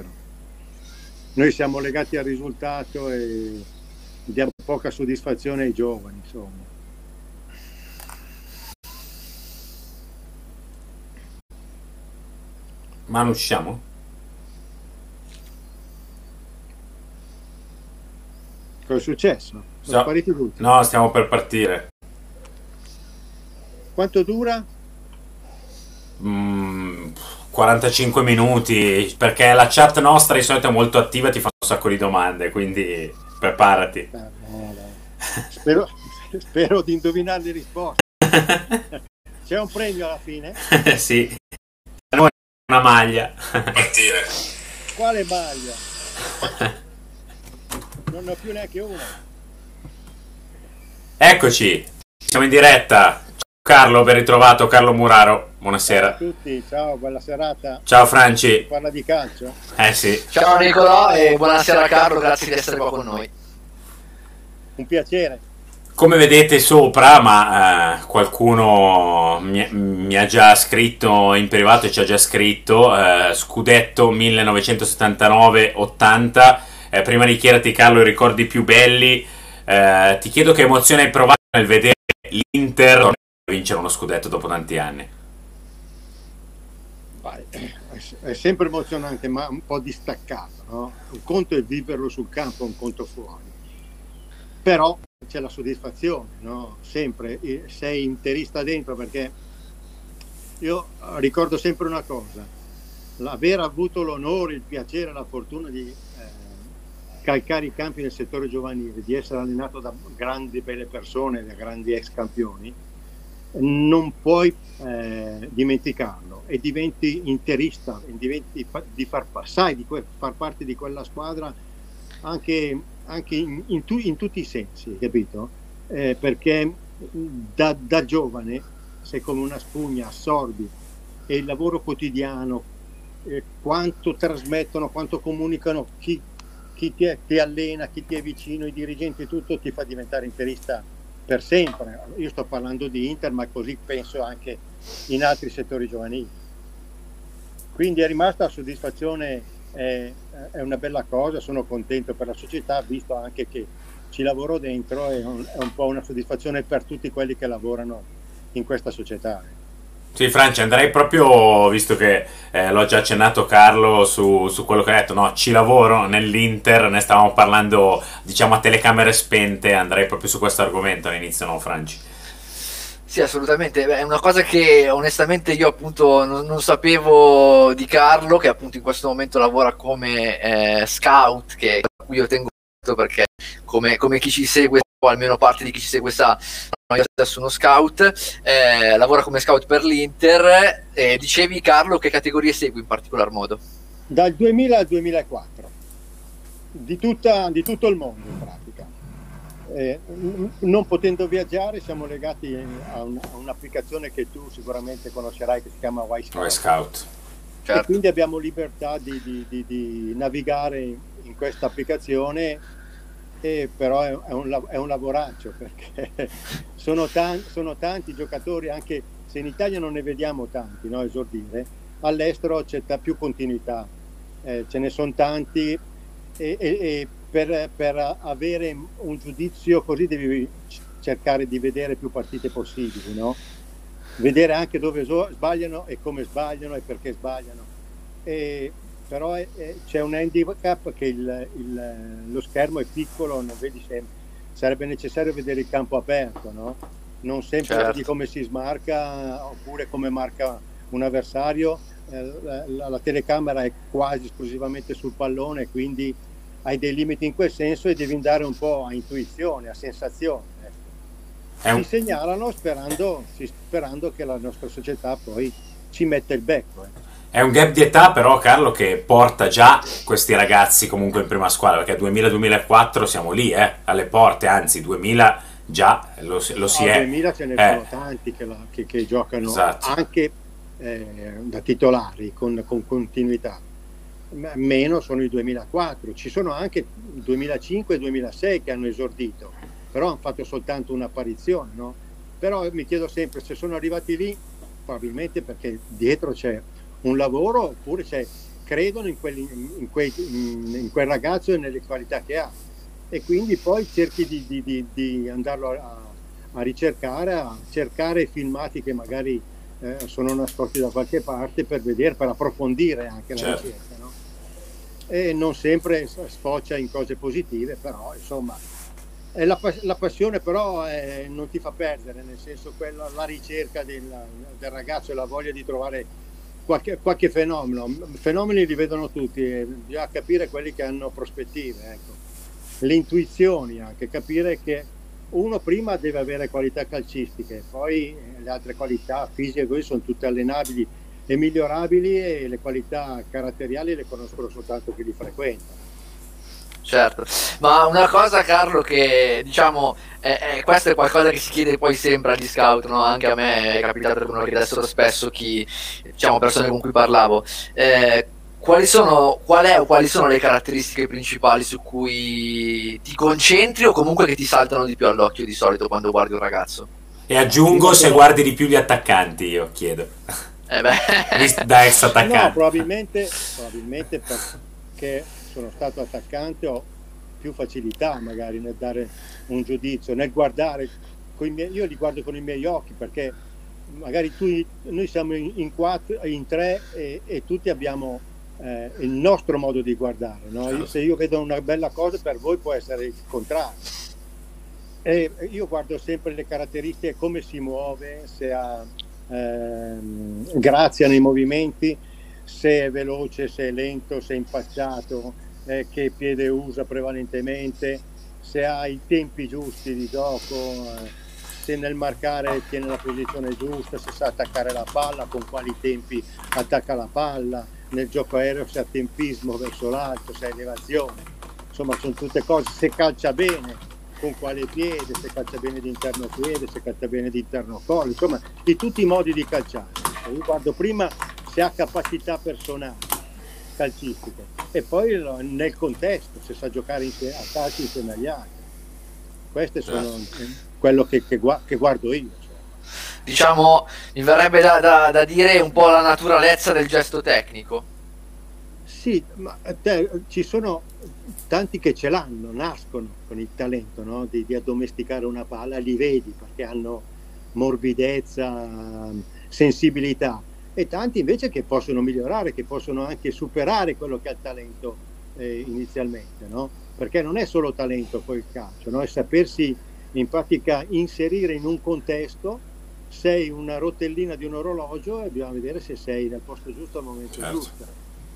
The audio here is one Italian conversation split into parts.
all'estero. Noi siamo legati al risultato e diamo poca soddisfazione ai giovani, insomma. Ma non usciamo? Cosa è successo? Sono So- spariti tutti. No, stiamo per partire. Quanto dura? Mm, 45 minuti, perché la chat nostra di solito è molto attiva e ti fa un sacco di domande, quindi preparati. Spero, spero di indovinare le risposte. C'è un premio alla fine? sì. Una maglia. Partire. Quale maglia? Non ne ho più neanche una. Eccoci, siamo in diretta. Ciao Carlo, ben ritrovato. Carlo Muraro, Ciao a buonasera. tutti, ciao, bella serata. Ciao Franci. Parla di calcio? Eh sì, Ciao Nicolò e buonasera Carlo, grazie di essere qua con noi. Un piacere. come vedete sopra, ma eh, qualcuno mi, mi ha già scritto in privato e ci ha già scritto, eh, scudetto 1979-80. Eh, prima di chiederti Carlo i ricordi più belli, eh, ti chiedo che emozione hai provato nel vedere l'Inter vincere uno scudetto dopo tanti anni. È sempre emozionante, ma un po' distaccato. No? Un conto è viverlo sul campo, un conto fuori. Però c'è la soddisfazione, no? sempre sei interista dentro perché io ricordo sempre una cosa, l'aver avuto l'onore, il piacere, la fortuna di eh, calcare i campi nel settore giovanile, di essere allenato da grandi belle persone, da grandi ex campioni, non puoi eh, dimenticarlo e diventi interista, e diventi di far, sai di que- far parte di quella squadra anche, anche in, in tu- in tutti i sensi, capito? Eh, perché da, da giovane sei come una spugna, assorbi e il lavoro quotidiano, eh, quanto trasmettono, quanto comunicano chi, chi ti, è- ti allena, chi ti è vicino, i dirigenti, tutto ti fa diventare interista per sempre. Io sto parlando di Inter, ma così penso anche in altri settori giovanili. Quindi è rimasta la soddisfazione, è, è una bella cosa, sono contento per la società, visto anche che ci lavoro dentro, è un, è un po' una soddisfazione per tutti quelli che lavorano in questa società. Sì, Francia, andrei proprio, visto che eh, l'ho già accennato Carlo su, su quello che ha detto, no, ci lavoro nell'Inter, ne stavamo parlando, diciamo, a telecamere spente, andrei proprio su questo argomento all'inizio, no, Franci? Sì, assolutamente. Beh, È una cosa che onestamente io appunto non, non sapevo di Carlo, che appunto in questo momento lavora come eh, scout, che io tengo perché come, come chi ci segue, o almeno parte di chi ci segue sa, io adesso uno scout, eh, lavora come scout per l'Inter. E dicevi Carlo che categorie segui in particolar modo? Dal 2000 al 2004, di, tutta- di tutto il mondo in pratica. Eh, n- non potendo viaggiare siamo legati a, un- a un'applicazione che tu sicuramente conoscerai che si chiama Y Scout. e Certo. quindi abbiamo libertà di, di- di- di navigare in questa applicazione e però è, è un, è un lavoraccio perché sono, tan- sono tanti giocatori anche se in Italia non ne vediamo tanti no, esordire all'estero c'è più continuità eh, ce ne sono tanti e, e- e per, per avere un giudizio così devi cercare di vedere più partite possibili no? vedere anche dove sbagliano e come sbagliano e perché sbagliano. E, però è- è- c'è un handicap che il- il- lo schermo è piccolo, non vedi sempre. Sarebbe necessario vedere il campo aperto, no? non sempre Certo. vedi come si smarca oppure come marca un avversario. Eh, La, la- telecamera è quasi esclusivamente sul pallone, quindi hai dei limiti in quel senso e devi andare un po' a intuizione, a sensazione. ecco un- si segnalano sperando, sperando che la nostra società poi ci metta il becco. eh. È un gap di età però Carlo che porta già questi ragazzi comunque in prima squadra perché 2000-2004 siamo lì eh, alle porte, anzi 2000 già lo, si- lo si A è. 2000 ce ne Eh. sono tanti che, la- che- che giocano Esatto. anche eh, da titolari con, con continuità. Meno sono i 2004, ci sono anche 2005 e 2006 che hanno esordito, però hanno fatto soltanto un'apparizione. No? Però mi chiedo sempre se sono arrivati lì, probabilmente perché dietro c'è un lavoro oppure c'è credono in, quelli, in, quei, in, quel ragazzo e nelle qualità che ha e quindi poi cerchi di, di, di, di andarlo a, a, ricercare, a cercare filmati che magari eh, sono nascosti da qualche parte per vedere, per approfondire anche la certo. ricerca. No? E non sempre sfocia in cose positive, però insomma la, la, passione però è, non ti fa perdere, nel senso quella, la ricerca del, del, ragazzo e la voglia di trovare qualche, qualche fenomeno. Fenomeni li vedono tutti, bisogna capire quelli che hanno prospettive. Ecco le intuizioni anche, capire che uno prima deve avere qualità calcistiche, poi le altre qualità fisiche così sono tutte allenabili e migliorabili e le qualità caratteriali le conoscono soltanto chi li frequenta. Certo, ma una cosa Carlo che diciamo, è, è, questo è qualcosa che si chiede poi sempre agli scout, no? anche a me è capitato che me lo chiedessero spesso chi, diciamo, persone con cui parlavo. Eh, quali sono, qual è, quali sono le caratteristiche principali su cui ti concentri o comunque che ti saltano di più all'occhio di solito quando guardi un ragazzo? E aggiungo se guardi di più gli attaccanti, io chiedo. Eh beh. da ex attaccante. No, probabilmente, probabilmente perché sono stato attaccante ho più facilità magari nel dare un giudizio, nel guardare, miei, io li guardo con i miei occhi perché magari tu, noi siamo in, in, quattro, in tre e, e tutti abbiamo eh, il nostro modo di guardare. No? Certo. Se io vedo una bella cosa per voi può essere il contrario. E io guardo sempre le caratteristiche, come si muove, se ha ehm, grazia nei movimenti, se è veloce, se è lento, se è impacciato, eh, che piede usa prevalentemente, se ha i tempi giusti di gioco, eh, se nel marcare tiene la posizione giusta, se sa attaccare la palla, con quali tempi attacca la palla nel gioco aereo se ha tempismo verso l'alto, se ha elevazione, insomma sono tutte cose, se calcia bene, con quale piede, se calcia bene di interno piede, se calcia bene di interno collo, insomma di tutti i modi di calciare. Io guardo prima se ha capacità personali calcistiche e poi nel contesto, se sa giocare a calcio insieme agli altri. Queste sono certo. quello che, che, che guardo io diciamo, mi verrebbe da, da, da, dire un po' la naturalezza del gesto tecnico. Sì, ma te, ci sono tanti che ce l'hanno, nascono con il talento no? di, di, addomesticare una palla, li vedi perché hanno morbidezza, sensibilità e tanti invece che possono migliorare, che possono anche superare quello che ha il talento eh, inizialmente, no? perché non è solo talento poi il calcio, no? è sapersi in pratica inserire in un contesto sei una rotellina di un orologio e bisogna vedere se sei nel posto giusto al momento certo. giusto.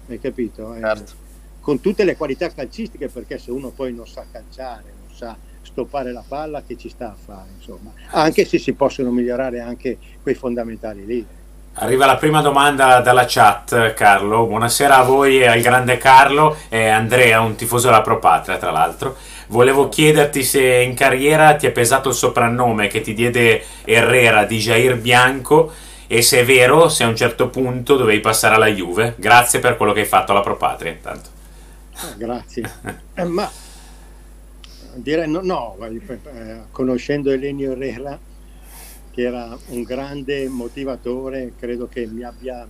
Hai capito? Eh, certo. con tutte le qualità calcistiche, perché se uno poi non sa calciare, non sa stoppare la palla, che ci sta a fare? Insomma, anche se si possono migliorare anche quei fondamentali lì. Arriva la prima domanda dalla chat, Carlo. Buonasera a voi e al grande Carlo e Andrea, un tifoso della Propatria, tra l'altro. Volevo chiederti se in carriera ti è pesato il soprannome che ti diede Herrera di Jair Bianco e se è vero, se a un certo punto dovevi passare alla Juve. Grazie per quello che hai fatto alla Propatria, intanto. Ah, grazie. eh, ma direi no, no eh, conoscendo Elenio Herrera, che era un grande motivatore, credo che mi abbia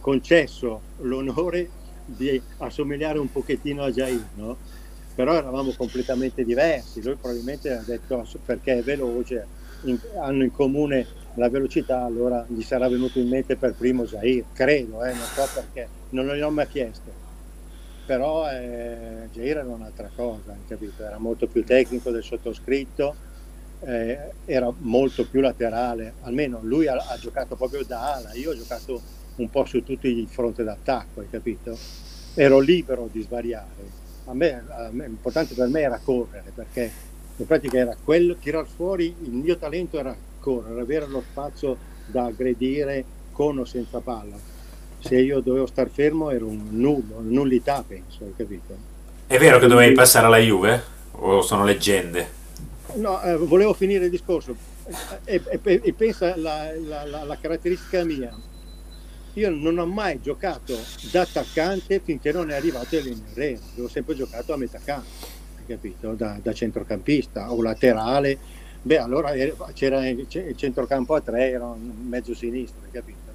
concesso l'onore di assomigliare un pochettino a Jair, no? però eravamo completamente diversi. Lui probabilmente ha detto perché è veloce, in, hanno in comune la velocità, allora gli sarà venuto in mente per primo Jair, credo, eh, non so perché, non l'ho mai chiesto. Però eh, Jair era un'altra cosa, capito? era molto più tecnico del sottoscritto, eh, era molto più laterale, almeno lui ha, ha, giocato proprio da ala, io ho giocato un po' su tutti i fronti d'attacco, hai capito? Ero libero di svariare a me, a me, l'importante per me era correre perché in pratica era quello, tirar fuori il mio talento era correre, avere lo spazio da aggredire con o senza palla. Se io dovevo star fermo ero un nullo, nullità penso, hai capito? È vero che dovevi passare alla Juve? O sono leggende? No, eh, volevo finire il discorso. E, e, e pensa la, la, la, la caratteristica mia, io non ho mai giocato da attaccante finché non è arrivato Elena Herrera, ho sempre giocato a metà campo, capito? Da, da, centrocampista o laterale. Beh, allora c'era il centrocampo a tre, era mezzo sinistro, capito?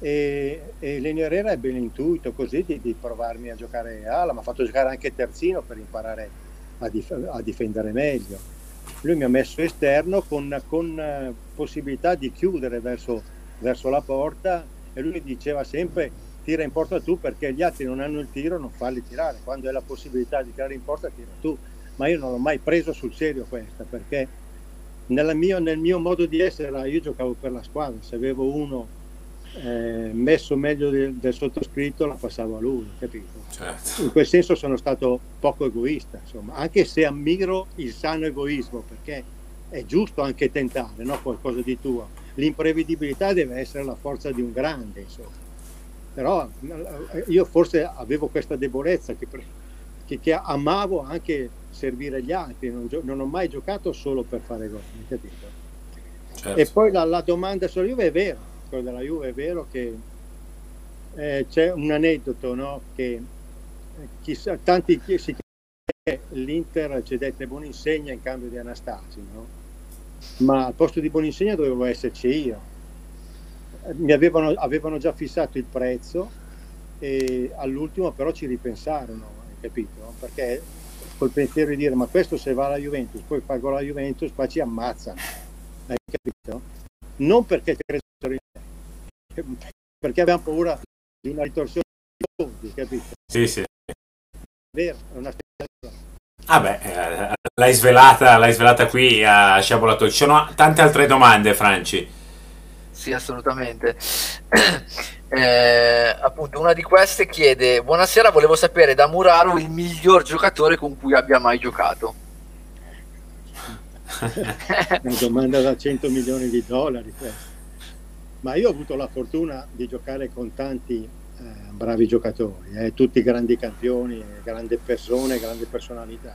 e, e Lenio Herrera ebbe l'intuito così di, di provarmi a giocare ala, mi ha fatto giocare anche terzino per imparare a, dif- a difendere meglio. Lui mi ha messo esterno con, con uh, possibilità di chiudere verso, verso la porta e lui diceva sempre tira in porta tu perché gli altri non hanno il tiro, non farli tirare. Quando hai la possibilità di tirare in porta, tira tu. Ma io non l'ho mai preso sul serio questa perché mio, nel mio modo di essere io giocavo per la squadra. Se avevo uno eh, messo meglio del, del, sottoscritto la passavo a lui, capito? Certo. In quel senso sono stato poco egoista, insomma, anche se ammiro il sano egoismo, perché è giusto anche tentare no? qualcosa di tuo. L'imprevedibilità deve essere la forza di un grande, insomma. Però eh, io forse avevo questa debolezza che, che, che amavo anche servire gli altri, non, non, ho mai giocato solo per fare gol, capito? Certo. E poi la, la domanda sulla Juve è vera, quello della Juve, è vero che eh, c'è un aneddoto no? che eh, chissà, tanti si che l'Inter cedette Boninsegna in cambio di Anastasi, no? ma al posto di Boninsegna dovevo esserci io. Mi avevano, avevano già fissato il prezzo e all'ultimo però ci ripensarono, capito? Perché col pensiero di dire ma questo se va alla Juventus, poi pago la Juventus, qua ci ammazzano, hai capito? Non perché credessero in perché abbiamo paura di una ritorsione di fondi, capito? Sì, sì. Vero, è una storia. Ah beh, eh, l'hai svelata, l'hai svelata qui a Sciabolato. Ci sono tante altre domande, Franci. Sì, assolutamente. Eh, appunto, una di queste chiede: Buonasera, volevo sapere da Muraro il miglior giocatore con cui abbia mai giocato. Una domanda da 100 milioni di dollari questa ma io ho avuto la fortuna di giocare con tanti eh, bravi giocatori, eh, tutti grandi campioni, grandi persone, grandi personalità.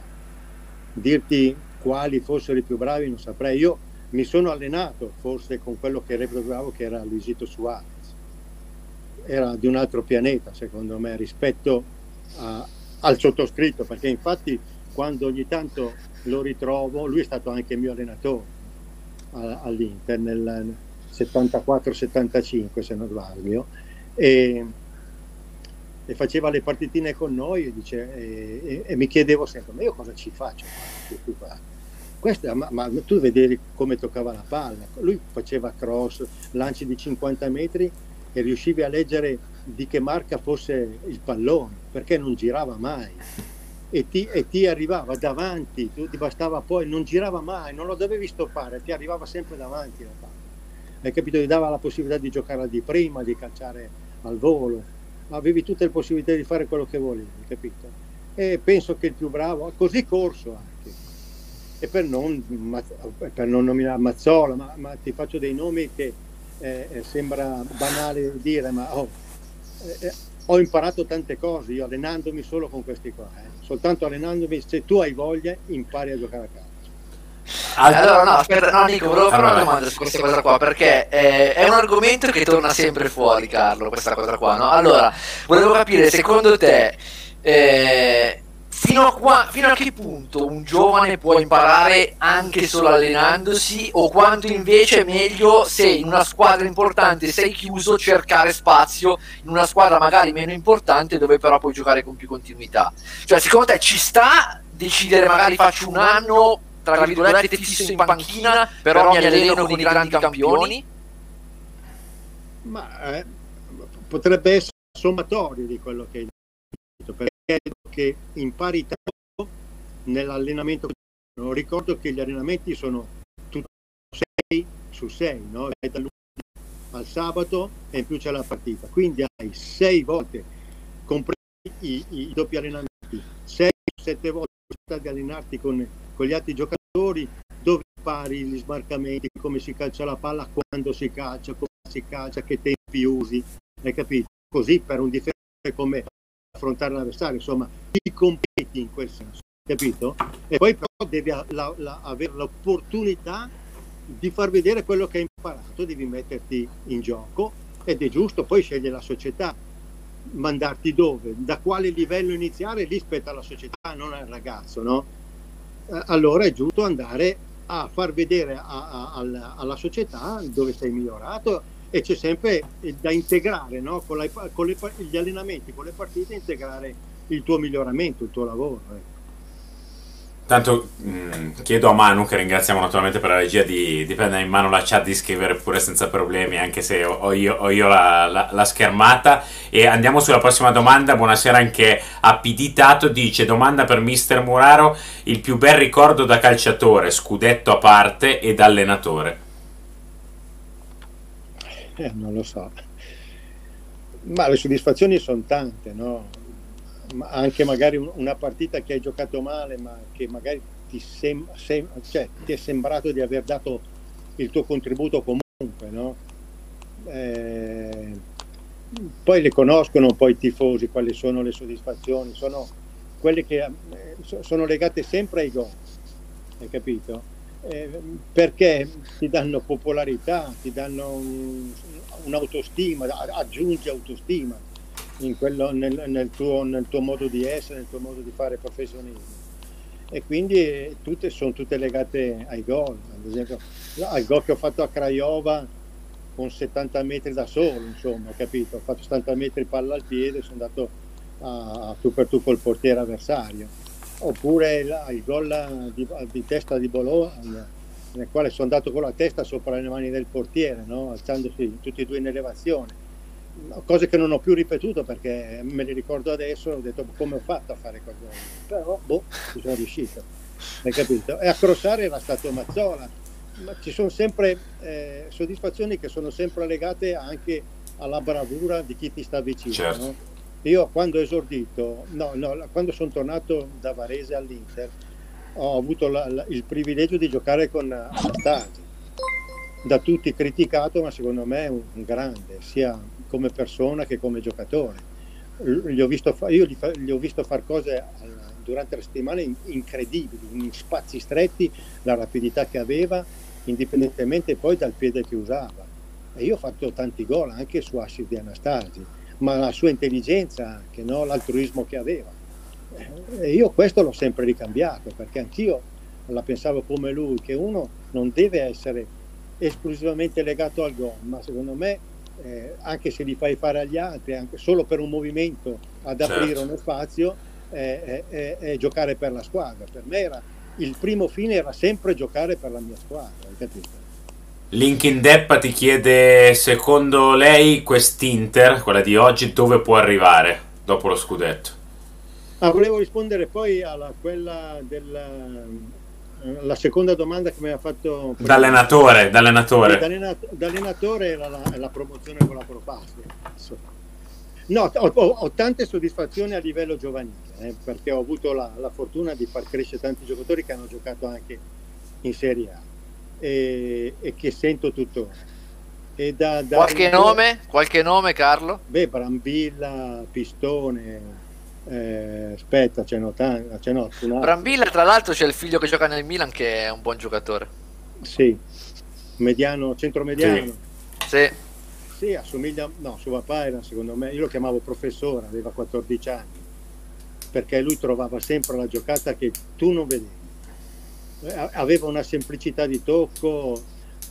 Dirti quali fossero i più bravi non saprei. Io mi sono allenato forse con quello che reputavo che era Luisito Suarez. Era di un altro pianeta secondo me rispetto a, al sottoscritto, perché infatti quando ogni tanto lo ritrovo, lui è stato anche mio allenatore all'Inter nel, 74-75 se non sbaglio, e, e, faceva le partitine con noi e, dice, e, e, mi chiedevo sempre, ma io cosa ci faccio qua? Questa, ma, ma, tu vedevi come toccava la palla, lui faceva cross, lanci di 50 metri e riuscivi a leggere di che marca fosse il pallone, perché non girava mai. E ti, e ti, arrivava davanti, tu, ti bastava poi, non girava mai, non lo dovevi stoppare, ti arrivava sempre davanti la palla hai capito? Ti dava la possibilità di giocare di prima, di calciare al volo, avevi tutte le possibilità di fare quello che volevi, capito? E penso che il più bravo, così corso anche, e per non, per non nominare Mazzola, ma, ma, ti faccio dei nomi che eh, eh sembra banale dire, ma oh, eh, ho imparato tante cose io allenandomi solo con questi qua, eh. Soltanto allenandomi, se tu hai voglia impari a giocare a calcio. Allora, no, aspetta, no, Nico, volevo fare una domanda su questa cosa qua, perché eh, è un argomento che torna sempre fuori, Carlo, questa cosa qua, no? Allora, volevo capire, secondo te, eh, fino, a qua, fino a che punto un giovane può imparare anche solo allenandosi, o quanto invece è meglio se in una squadra importante sei chiuso, cercare spazio in una squadra magari meno importante dove però puoi giocare con più continuità? Cioè, secondo te ci sta decidere magari faccio un anno tra virgolette fisso in panchina, però mi alleno con i grandi campioni? Ma eh, potrebbe essere sommatorio di quello che hai detto, credo che impari tanto nell'allenamento. Ricordo che gli allenamenti sono tutti 6 su 6, no? dal al sabato e in più c'è la partita. Quindi hai 6 volte, compresi i, i doppi allenamenti, 6-7 volte di allenarti con con gli altri giocatori dove impari gli smarcamenti, come si calcia la palla, quando si calcia, come si calcia, che tempi usi, hai capito? Così per un difensore come affrontare l'avversario, insomma, ti competi in quel senso, capito? E poi però devi la, la, avere l'opportunità di far vedere quello che hai imparato, devi metterti in gioco ed è giusto, poi sceglie la società, mandarti dove, da quale livello iniziare, lì spetta alla società, non al ragazzo, no? Eh, allora è giusto andare a far vedere a, a, alla, alla, società dove sei migliorato e c'è sempre da integrare no? con, la, con le, gli allenamenti, con le partite, integrare il tuo miglioramento, il tuo lavoro. Ecco. Tanto mh, mm, chiedo a Manu, che ringraziamo naturalmente per la regia, di, di, prendere in mano la chat, di scrivere pure senza problemi, anche se ho io, ho io la, la, la, schermata. E andiamo sulla prossima domanda. Buonasera anche a PD Tato. Dice: Domanda per Mister Muraro: il più bel ricordo da calciatore, scudetto a parte ed allenatore? Eh, non lo so. Ma le soddisfazioni sono tante, no? anche magari una partita che hai giocato male, ma che magari ti, sem- sem- cioè, ti è sembrato di aver dato il tuo contributo comunque, no? eh, poi le conoscono poi i tifosi, quali sono le soddisfazioni, sono quelle che eh, sono legate sempre ai gol, hai capito? Eh, perché ti danno popolarità, ti danno un, un'autostima, aggiungi autostima quello, nel, nel, tuo, nel, tuo, modo di essere, nel tuo modo di fare professionismo. E quindi eh, tutte, sono tutte legate ai gol, ad esempio al gol che ho fatto a Craiova con 70 metri da solo, insomma, capito? Ho fatto 70 metri palla al piede, sono andato a, a tu per tu col portiere avversario. Oppure il, gol di, di, testa di Bologna, nel quale sono andato con la testa sopra le mani del portiere, no? alzandosi tutti e due in elevazione cose che non ho più ripetuto perché me le ricordo adesso, ho detto come ho fatto a fare qualcosa, però boh, ci sono riuscito, hai capito? E a crossare era stato Mazzola, ma ci sono sempre eh, soddisfazioni che sono sempre legate anche alla bravura di chi ti sta vicino. Certo. No? Io quando ho esordito, no, no, quando sono tornato da Varese all'Inter, ho avuto la, la, il privilegio di giocare con Anastasi, da tutti criticato, ma secondo me un, un grande, sia come persona che come giocatore. Gli ho visto fa- io gli, fa- gli ho visto fare cose durante la settimana incredibili, in spazi stretti, la rapidità che aveva, indipendentemente poi dal piede che usava. E io ho fatto tanti gol anche su assist di Anastasi, ma la sua intelligenza anche, no? l'altruismo che aveva. E io questo l'ho sempre ricambiato, perché anch'io la pensavo come lui, che uno non deve essere esclusivamente legato al gol, ma secondo me eh, anche se li fai fare agli altri, anche solo per un movimento ad aprire certo. uno spazio, eh, eh, eh, giocare per la squadra. Per me era, il primo fine era sempre giocare per la mia squadra, hai capito? Linkin Deppa ti chiede, secondo lei quest'Inter, quella di oggi, dove può arrivare dopo lo scudetto? Ah, volevo rispondere poi a quella del la seconda domanda che mi ha fatto d'allenatore, d'allenatore. d'allenatore era la, la, promozione con la Propastia no, ho, ho, tante soddisfazioni a livello giovanile eh, perché ho avuto la, la, fortuna di far crescere tanti giocatori che hanno giocato anche in Serie A e, e che sento tuttora da, da qualche, nome? qualche nome Carlo? beh Brambilla, Pistone eh, aspetta, ce n'ho tanti. Ce n'ho Brambilla, tra l'altro, c'è il figlio che gioca nel Milan che è un buon giocatore. Sì, mediano, centromediano. Sì. sì. assomiglia. No, suo papà era secondo me. Io lo chiamavo professore, aveva 14 anni. Perché lui trovava sempre la giocata che tu non vedevi. Eh, aveva una semplicità di tocco.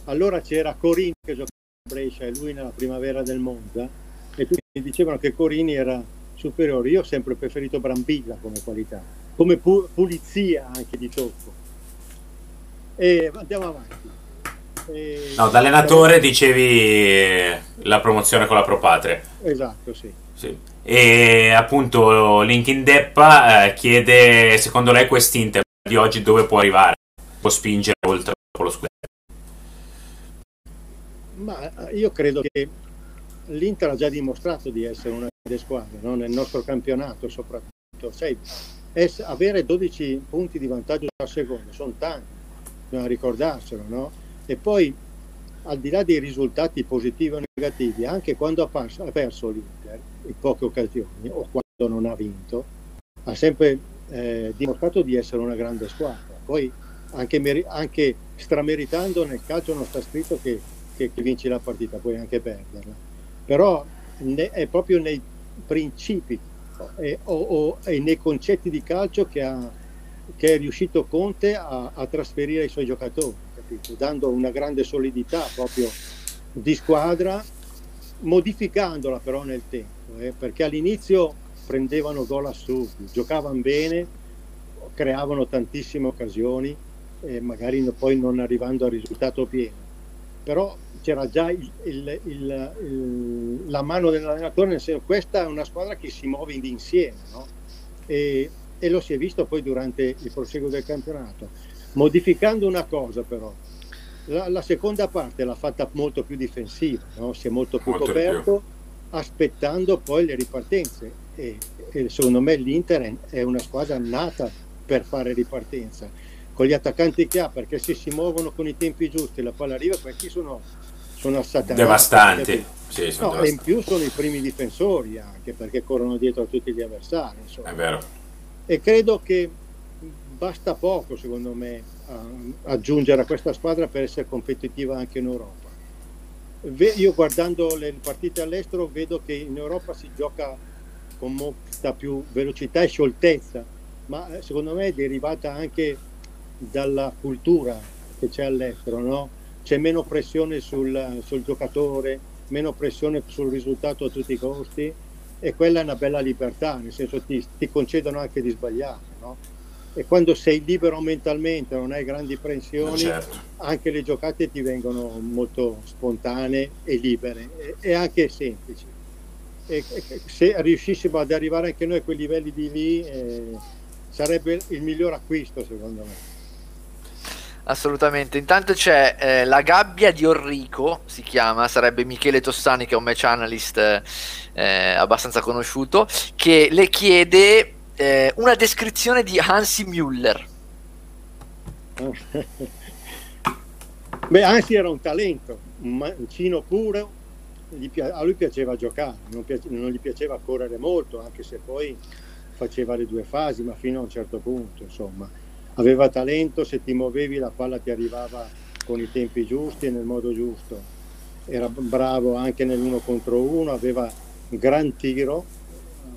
Allora c'era Corini che giocava a Brescia e lui nella primavera del Monza. E tutti dicevano che Corini era superiori. Io ho sempre preferito Brambilla come qualità, come pu- pulizia anche di tocco. E andiamo avanti. E... No, da allenatore dicevi la promozione con la Pro Patria. Esatto, sì. sì. E appunto Linkin Deppa eh, chiede, secondo lei quest'Inter di oggi dove può arrivare? Può spingere oltre lo scudetto? Ma io credo che l'Inter ha già dimostrato di essere una grande squadra no? nel nostro campionato soprattutto. Cioè, avere 12 punti di vantaggio al secondo sono tanti, bisogna ricordarselo. No? E poi al di là dei risultati positivi o negativi, anche quando ha, pas- ha perso l'Inter in poche occasioni o quando non ha vinto, ha sempre eh, dimostrato di essere una grande squadra. Poi anche, meri- anche strameritando nel calcio non sta scritto che, che, che vinci la partita, puoi anche perderla però è proprio nei principi e, o, o, e nei concetti di calcio che, ha, che è riuscito Conte a, a, trasferire ai suoi giocatori, capito? dando una grande solidità proprio di squadra modificandola però nel tempo, eh, perché all'inizio prendevano gol assurdi, giocavano bene, creavano tantissime occasioni e magari poi non arrivando al risultato pieno. Però c'era già il, il, il, la mano dell'allenatore, nel senso questa è una squadra che si muove insieme no? e, e, lo si è visto poi durante il proseguo del campionato. Modificando una cosa però, la, la seconda parte l'ha fatta molto più difensiva, no? si è molto più molto coperto, più. aspettando poi le ripartenze e, e secondo me l'Inter è una squadra nata per fare ripartenza con gli attaccanti che ha perché se si muovono con i tempi giusti la palla arriva questi sono, sono assatanati devastanti sì, sono no, devastanti. e in più sono i primi difensori anche perché corrono dietro a tutti gli avversari insomma. è vero e credo che basta poco secondo me aggiungere a questa squadra per essere competitiva anche in Europa io guardando le partite all'estero vedo che in Europa si gioca con molta più velocità e scioltezza ma eh, secondo me è derivata anche dalla cultura che c'è all'estero, no? c'è meno pressione sul, sul, giocatore, meno pressione sul risultato a tutti i costi e quella è una bella libertà, nel senso ti, ti concedono anche di sbagliare. No? E quando sei libero mentalmente, non hai grandi pressioni, certo. anche le giocate ti vengono molto spontanee e libere e, e anche semplici. E, e, se riuscissimo ad arrivare anche noi a quei livelli di lì, eh, sarebbe il miglior acquisto secondo me. Assolutamente. Intanto c'è eh, la gabbia di Orrico, si chiama, sarebbe Michele Tossani, che è un match analyst eh, abbastanza conosciuto, che le chiede eh, una descrizione di Hansi Müller. Beh, Hansi era un talento, un mancino puro, a lui piaceva giocare, non, piace, non gli piaceva correre molto, anche se poi faceva le due fasi, ma fino a un certo punto, insomma aveva talento, se ti muovevi la palla ti arrivava con i tempi giusti e nel modo giusto. Era bravo anche nell'uno contro uno, aveva gran tiro,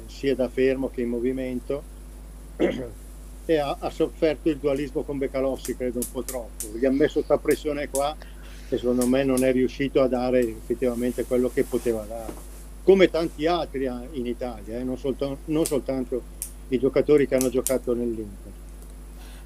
sia da fermo che in movimento, e ha, ha sofferto il dualismo con Becalossi, credo un po' troppo. Gli ha messo questa pressione qua e secondo me non è riuscito a dare effettivamente quello che poteva dare, come tanti altri in Italia, eh? non, soltanto, non soltanto i giocatori che hanno giocato nell'Inter.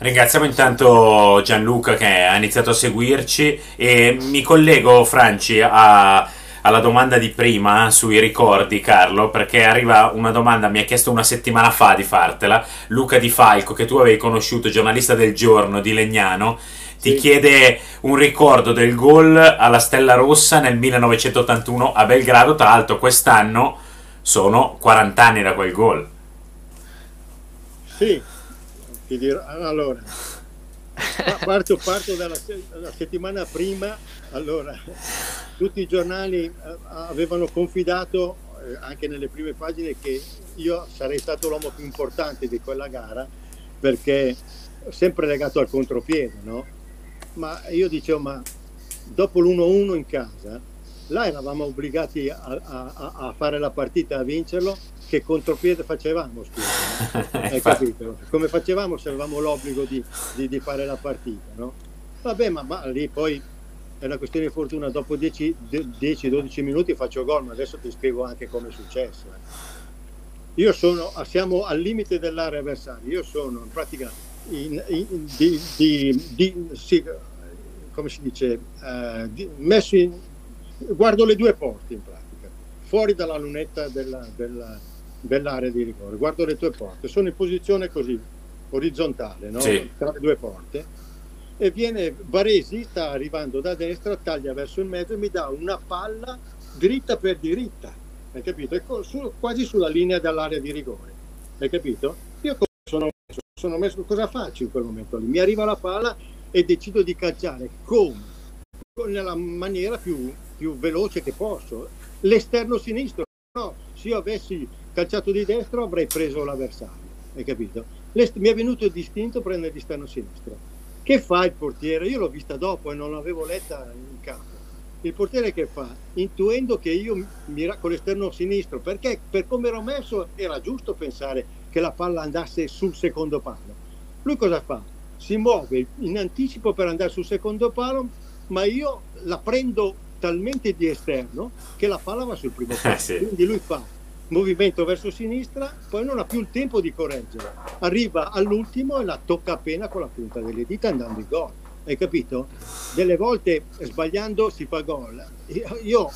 Ringraziamo intanto Gianluca che ha iniziato a seguirci e mi collego, Franci, a, alla domanda di prima sui ricordi, Carlo, perché arriva una domanda, mi ha chiesto una settimana fa di fartela, Luca Di Falco, che tu avevi conosciuto, giornalista del giorno di Legnano, ti sì. chiede un ricordo del gol alla Stella Rossa nel 1981 a Belgrado, tra l'altro quest'anno sono 40 anni da quel gol. Sì, ti dirò, allora, parto, parto dalla, dalla, settimana prima, allora, tutti i giornali eh, avevano confidato eh, anche nelle prime pagine che io sarei stato l'uomo più importante di quella gara perché sempre legato al contropiede, no? Ma io dicevo, ma dopo l'1-1 in casa, là eravamo obbligati a, a, a fare la partita, a vincerlo che contropiede facevamo, scusa, no? hai capito? Come facevamo se avevamo l'obbligo di, di, di fare la partita, no? Vabbè, ma, ma, lì poi è una questione di fortuna, dopo 10-12 minuti faccio gol, ma adesso ti spiego anche come è successo. Eh. Io sono, siamo al limite dell'area avversaria, io sono in pratica in, in, di, di, di sì, come si dice, eh, messo in, guardo le due porte in pratica, fuori dalla lunetta della, della dell'area di rigore. Guardo le tue porte, sono in posizione così orizzontale no? sì. tra le due porte e viene Baresi, sta arrivando da destra, taglia verso il mezzo e mi dà una palla dritta per diritta, hai capito? Su, quasi sulla linea dell'area di rigore, hai capito? Io sono messo, sono messo, cosa faccio in quel momento lì? Mi arriva la palla e decido di calciare come? Nella maniera più, più veloce che posso, l'esterno sinistro, no, se io avessi calciato di destra avrei preso l'avversario, hai capito? L'est- mi è venuto il distinto prendere di sterno sinistro. Che fa il portiere? Io l'ho vista dopo e non l'avevo letta in campo. Il portiere che fa? Intuendo che io mira con l'esterno sinistro, perché per come ero messo era giusto pensare che la palla andasse sul secondo palo. Lui cosa fa? Si muove in anticipo per andare sul secondo palo, ma io la prendo talmente di esterno che la palla va sul primo Eh, piano. sì. Quindi lui fa movimento verso sinistra, poi non ha più il tempo di correggere. Arriva all'ultimo e la tocca appena con la punta delle dita andando in gol. Hai capito? Delle volte sbagliando si fa gol. Io, ho,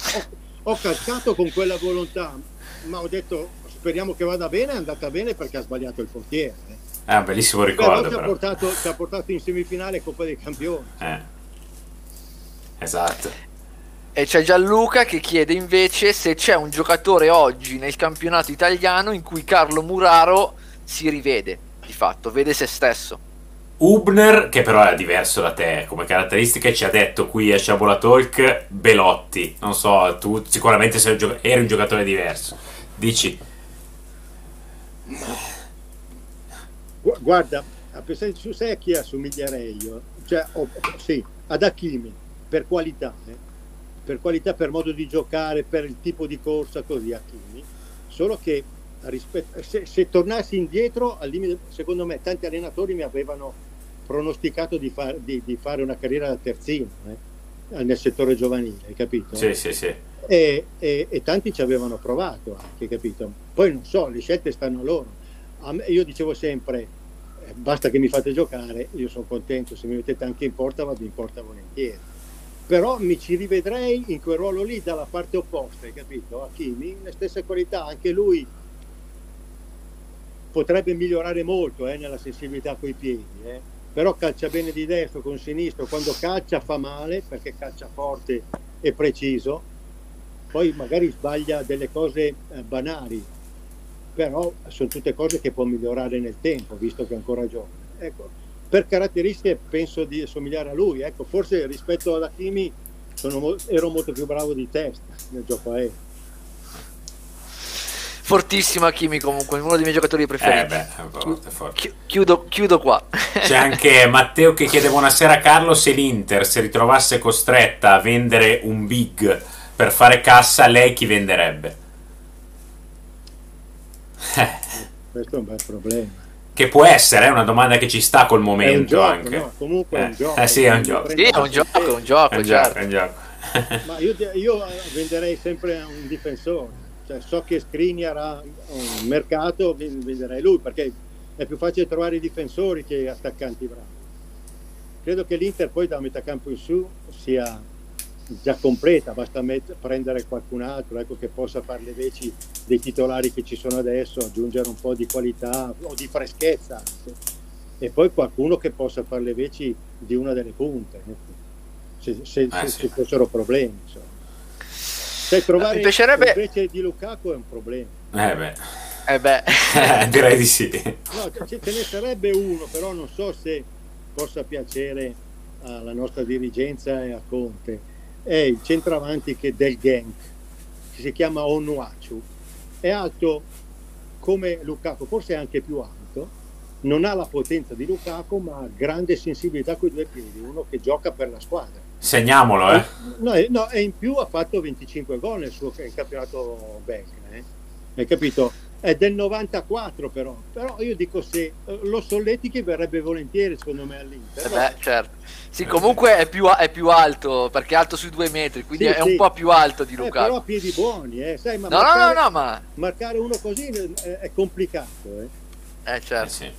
ho calciato con quella volontà, ma ho detto speriamo che vada bene, è andata bene perché ha sbagliato il portiere. eh. È un bellissimo Però ricordo, ci ha, però. portato, ci ha portato in semifinale Coppa dei Campioni. Eh. Esatto. E c'è Gianluca che chiede invece se c'è un giocatore oggi nel campionato italiano in cui Carlo Muraro si rivede, di fatto, vede se stesso. Ubner, che però è diverso da te come caratteristiche, ci ha detto qui a Sciabola Talk Belotti. Non so, tu sicuramente sei un gioca- eri un giocatore diverso. Dici, Gu- Guarda, a pensare su sé a chi assomiglierei io? Cioè, ho- sì, ad Hakimi, per qualità, eh. Per qualità, per modo di giocare, per il tipo di corsa, così Hakimi. Solo che rispetto- se, se tornassi indietro, al limite, secondo me tanti allenatori mi avevano pronosticato di, far- di- di fare una carriera da terzino eh, nel settore giovanile, hai capito? sì, sì, sì. e, e- e tanti ci avevano provato anche, capito? Poi non so, le scelte stanno a loro. A me- io dicevo sempre, eh, basta che mi fate giocare, io sono contento, se mi mettete anche in porta vado in porta volentieri. Però mi ci rivedrei in quel ruolo lì dalla parte opposta, hai capito? Hakimi, le stesse qualità, anche lui potrebbe migliorare molto eh, nella sensibilità coi piedi, eh. però calcia bene di destro con sinistro, quando calcia fa male perché calcia forte e preciso, poi magari sbaglia delle cose eh, banali, però sono tutte cose che può migliorare nel tempo, visto che è ancora giovane. Ecco, per caratteristiche penso di somigliare a lui, ecco, forse rispetto ad Hakimi sono ero molto più bravo di testa nel gioco aereo. Fortissimo Hakimi comunque, uno dei miei giocatori Eh preferiti. beh, è forte, è forte. Chi- Chiudo, chiudo qua. C'è anche Matteo che chiede buonasera a Carlo se l'Inter si ritrovasse costretta a vendere un big per fare cassa, lei chi venderebbe? Eh, Questo è un bel problema. Che può essere, è una domanda che ci sta col momento gioco, anche. no? Comunque è un Eh, gioco. eh sì, è un gioco. sì, è un gioco, è un gioco, È un gioco, certo. è un gioco. Ma io, io venderei sempre a un difensore, cioè, so che Skriniar ha un mercato, venderei lui perché è più facile trovare i difensori che attaccanti bravi. Credo che l'Inter poi da metà campo in su sia già completa, basta met- prendere qualcun altro ecco, che possa fare le veci dei titolari che ci sono adesso, aggiungere un po' di qualità o di freschezza anche. e poi qualcuno che possa fare le veci di una delle punte, ecco. se, se- Eh, se sì. ci fossero problemi. Insomma. Sai, trovare Mi piacerebbe- invece di Lukaku è un problema. Eh beh, Eh beh, direi di sì. No, ce, ce ne sarebbe uno, però non so se possa piacere alla nostra dirigenza e a Conte. È il centravanti che del Genk, che si chiama Onuachu. È alto come Lukaku, forse è anche più alto. Non ha la potenza di Lukaku, ma ha grande sensibilità con i due piedi. Uno che gioca per la squadra. Segniamolo, eh. No, e, no, e in più ha fatto 25 gol nel suo in campionato belga. Eh? Hai capito? È del 94 però. Però io dico se eh, lo Solletichi verrebbe volentieri secondo me all'Inter. eh beh, certo. Sì, comunque è più, è più alto, perché è alto sui due metri, quindi Sì, è sì. un po' più alto di Eh, però ha piedi buoni, eh? Sai, ma No, no, no, marcare, no, ma... marcare uno così è, è complicato. Eh? Eh, Eh certo. sì.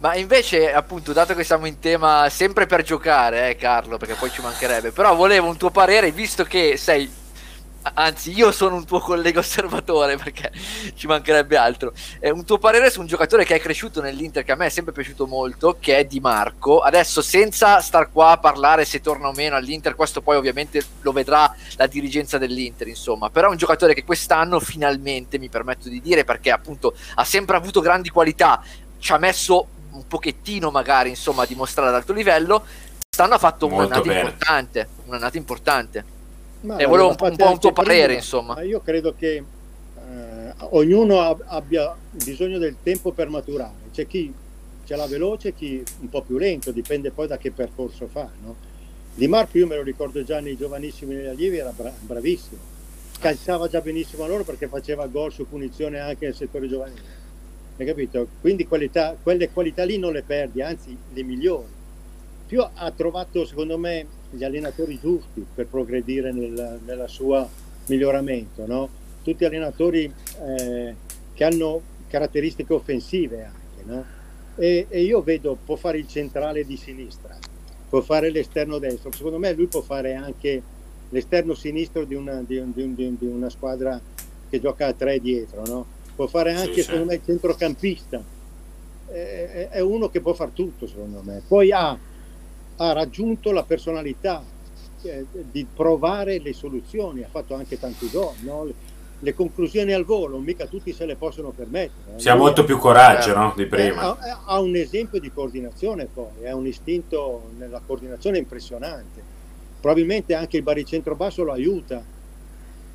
Ma invece, appunto, dato che siamo in tema sempre per giocare, eh, Carlo, perché poi ci mancherebbe, però volevo un tuo parere, visto che sei, anzi, io sono un tuo collega osservatore, perché ci mancherebbe altro, eh, un tuo parere su un giocatore che è cresciuto nell'Inter, che a me è sempre piaciuto molto, che è Di Marco. Adesso, senza star qua a parlare se torna o meno all'Inter, questo poi ovviamente lo vedrà la dirigenza dell'Inter, insomma, però è un giocatore che quest'anno finalmente, mi permetto di dire, perché appunto ha sempre avuto grandi qualità, ci ha messo un pochettino magari insomma a dimostrare ad alto livello. Quest'anno ha fatto un'annata importante un'annata importante Ma E volevo un un po' un tuo parere, prima, insomma. ma io credo che eh, ognuno ab- abbia bisogno del tempo per maturare. C'è chi ce l'ha veloce, chi un po' più lento, dipende poi da che percorso fa. No? Di Marco io me lo ricordo già nei giovanissimi negli allievi, era bra- bravissimo. Calciava già benissimo a loro perché faceva gol su punizione anche nel settore giovanile. Hai capito? Quindi qualità- quelle qualità lì non le perdi, anzi le migliori. Più ha trovato, secondo me, gli allenatori giusti per progredire nel, nella sua miglioramento, no? tutti allenatori eh, che hanno caratteristiche offensive anche, no? e, e, io vedo può fare il centrale di sinistra, può fare l'esterno destro, secondo me lui può fare anche l'esterno sinistro di una, di, di, di una squadra che gioca a tre dietro, no? può fare anche sì, secondo sì. me il centrocampista, è, è uno che può fare tutto secondo me, poi ha, ha raggiunto la personalità eh, di provare le soluzioni, ha fatto anche tanti gol, no? le, le, conclusioni al volo, mica tutti se le possono permettere. Si ha molto più coraggio no? di prima. Ha, ha, un esempio di coordinazione poi, ha un istinto nella coordinazione impressionante. Probabilmente anche il baricentro basso lo aiuta.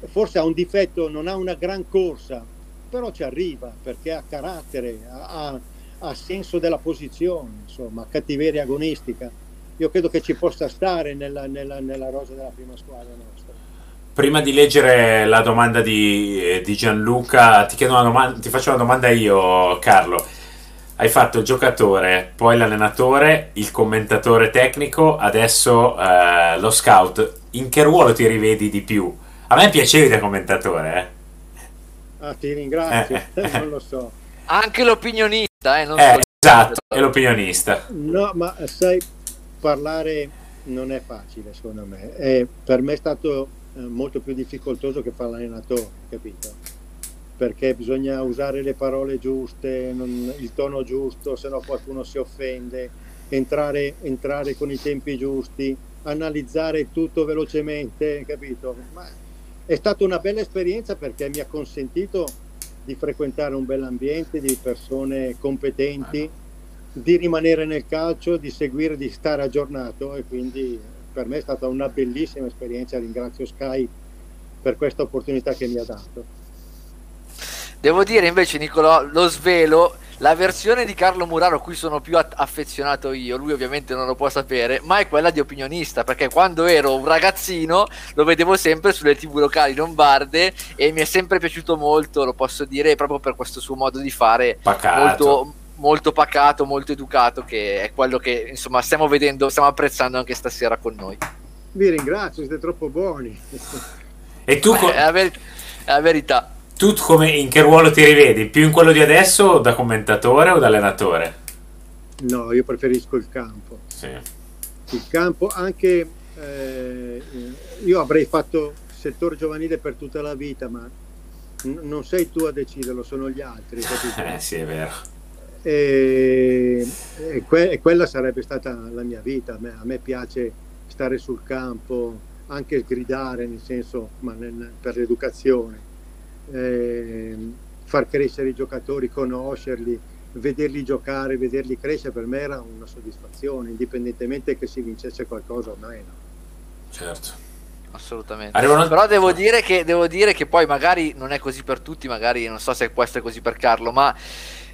Forse ha un difetto, non ha una gran corsa, però ci arriva perché ha carattere, ha, ha senso della posizione, insomma, cattiveria agonistica io credo che ci possa stare nella, nella, nella rosa della prima squadra nostra. Prima di leggere la domanda di, eh, di Gianluca, ti, domanda, ti, faccio una domanda io, Carlo. Hai fatto il giocatore, poi l'allenatore, il commentatore tecnico, adesso eh, lo scout. In che ruolo ti rivedi di più? A me piacevi da commentatore. Eh? Ah, ti ringrazio, eh. non lo so. Anche l'opinionista, eh, non eh, so Esatto, è l'opinionista. No, ma sai, parlare non è facile secondo me, e per me è stato eh, molto più difficoltoso che fare l'allenatore, capito? Perché bisogna usare le parole giuste, non, il tono giusto, se no qualcuno si offende, entrare, entrare con i tempi giusti, analizzare tutto velocemente, capito? Ma è stata una bella esperienza perché mi ha consentito di frequentare un bel ambiente di persone competenti di rimanere nel calcio, di seguire, di stare aggiornato e quindi per me è stata una bellissima esperienza, ringrazio Sky per questa opportunità che mi ha dato. Devo dire invece Nicolò, lo svelo, la versione di Carlo Muraro a cui sono più affezionato io, lui ovviamente non lo può sapere, ma è quella di opinionista, perché quando ero un ragazzino lo vedevo sempre sulle tv locali lombarde e mi è sempre piaciuto molto, lo posso dire, proprio per questo suo modo di fare Pacato. molto molto pacato, molto educato, che è quello che insomma stiamo vedendo, stiamo apprezzando anche stasera con noi. Vi ringrazio, siete troppo buoni. E tu co- è, la ver- è, la verità. Tu come, in che ruolo ti rivedi? Più in quello di adesso da commentatore o da allenatore? No, io preferisco il campo. Sì. Il campo anche eh, io avrei fatto settore giovanile per tutta la vita, ma n- non sei tu a deciderlo, sono gli altri. eh sì, è vero e, e, que- e, quella sarebbe stata la mia vita. A me, a me, piace stare sul campo, anche gridare, nel senso, ma nel, per l'educazione, eh, far crescere i giocatori, conoscerli, vederli giocare, vederli crescere, per me era una soddisfazione, indipendentemente che si vincesse qualcosa o meno. Certo assolutamente. Arrivano... Però devo dire, che, devo dire, che, poi magari non è così per tutti, magari non so se può essere così per Carlo, ma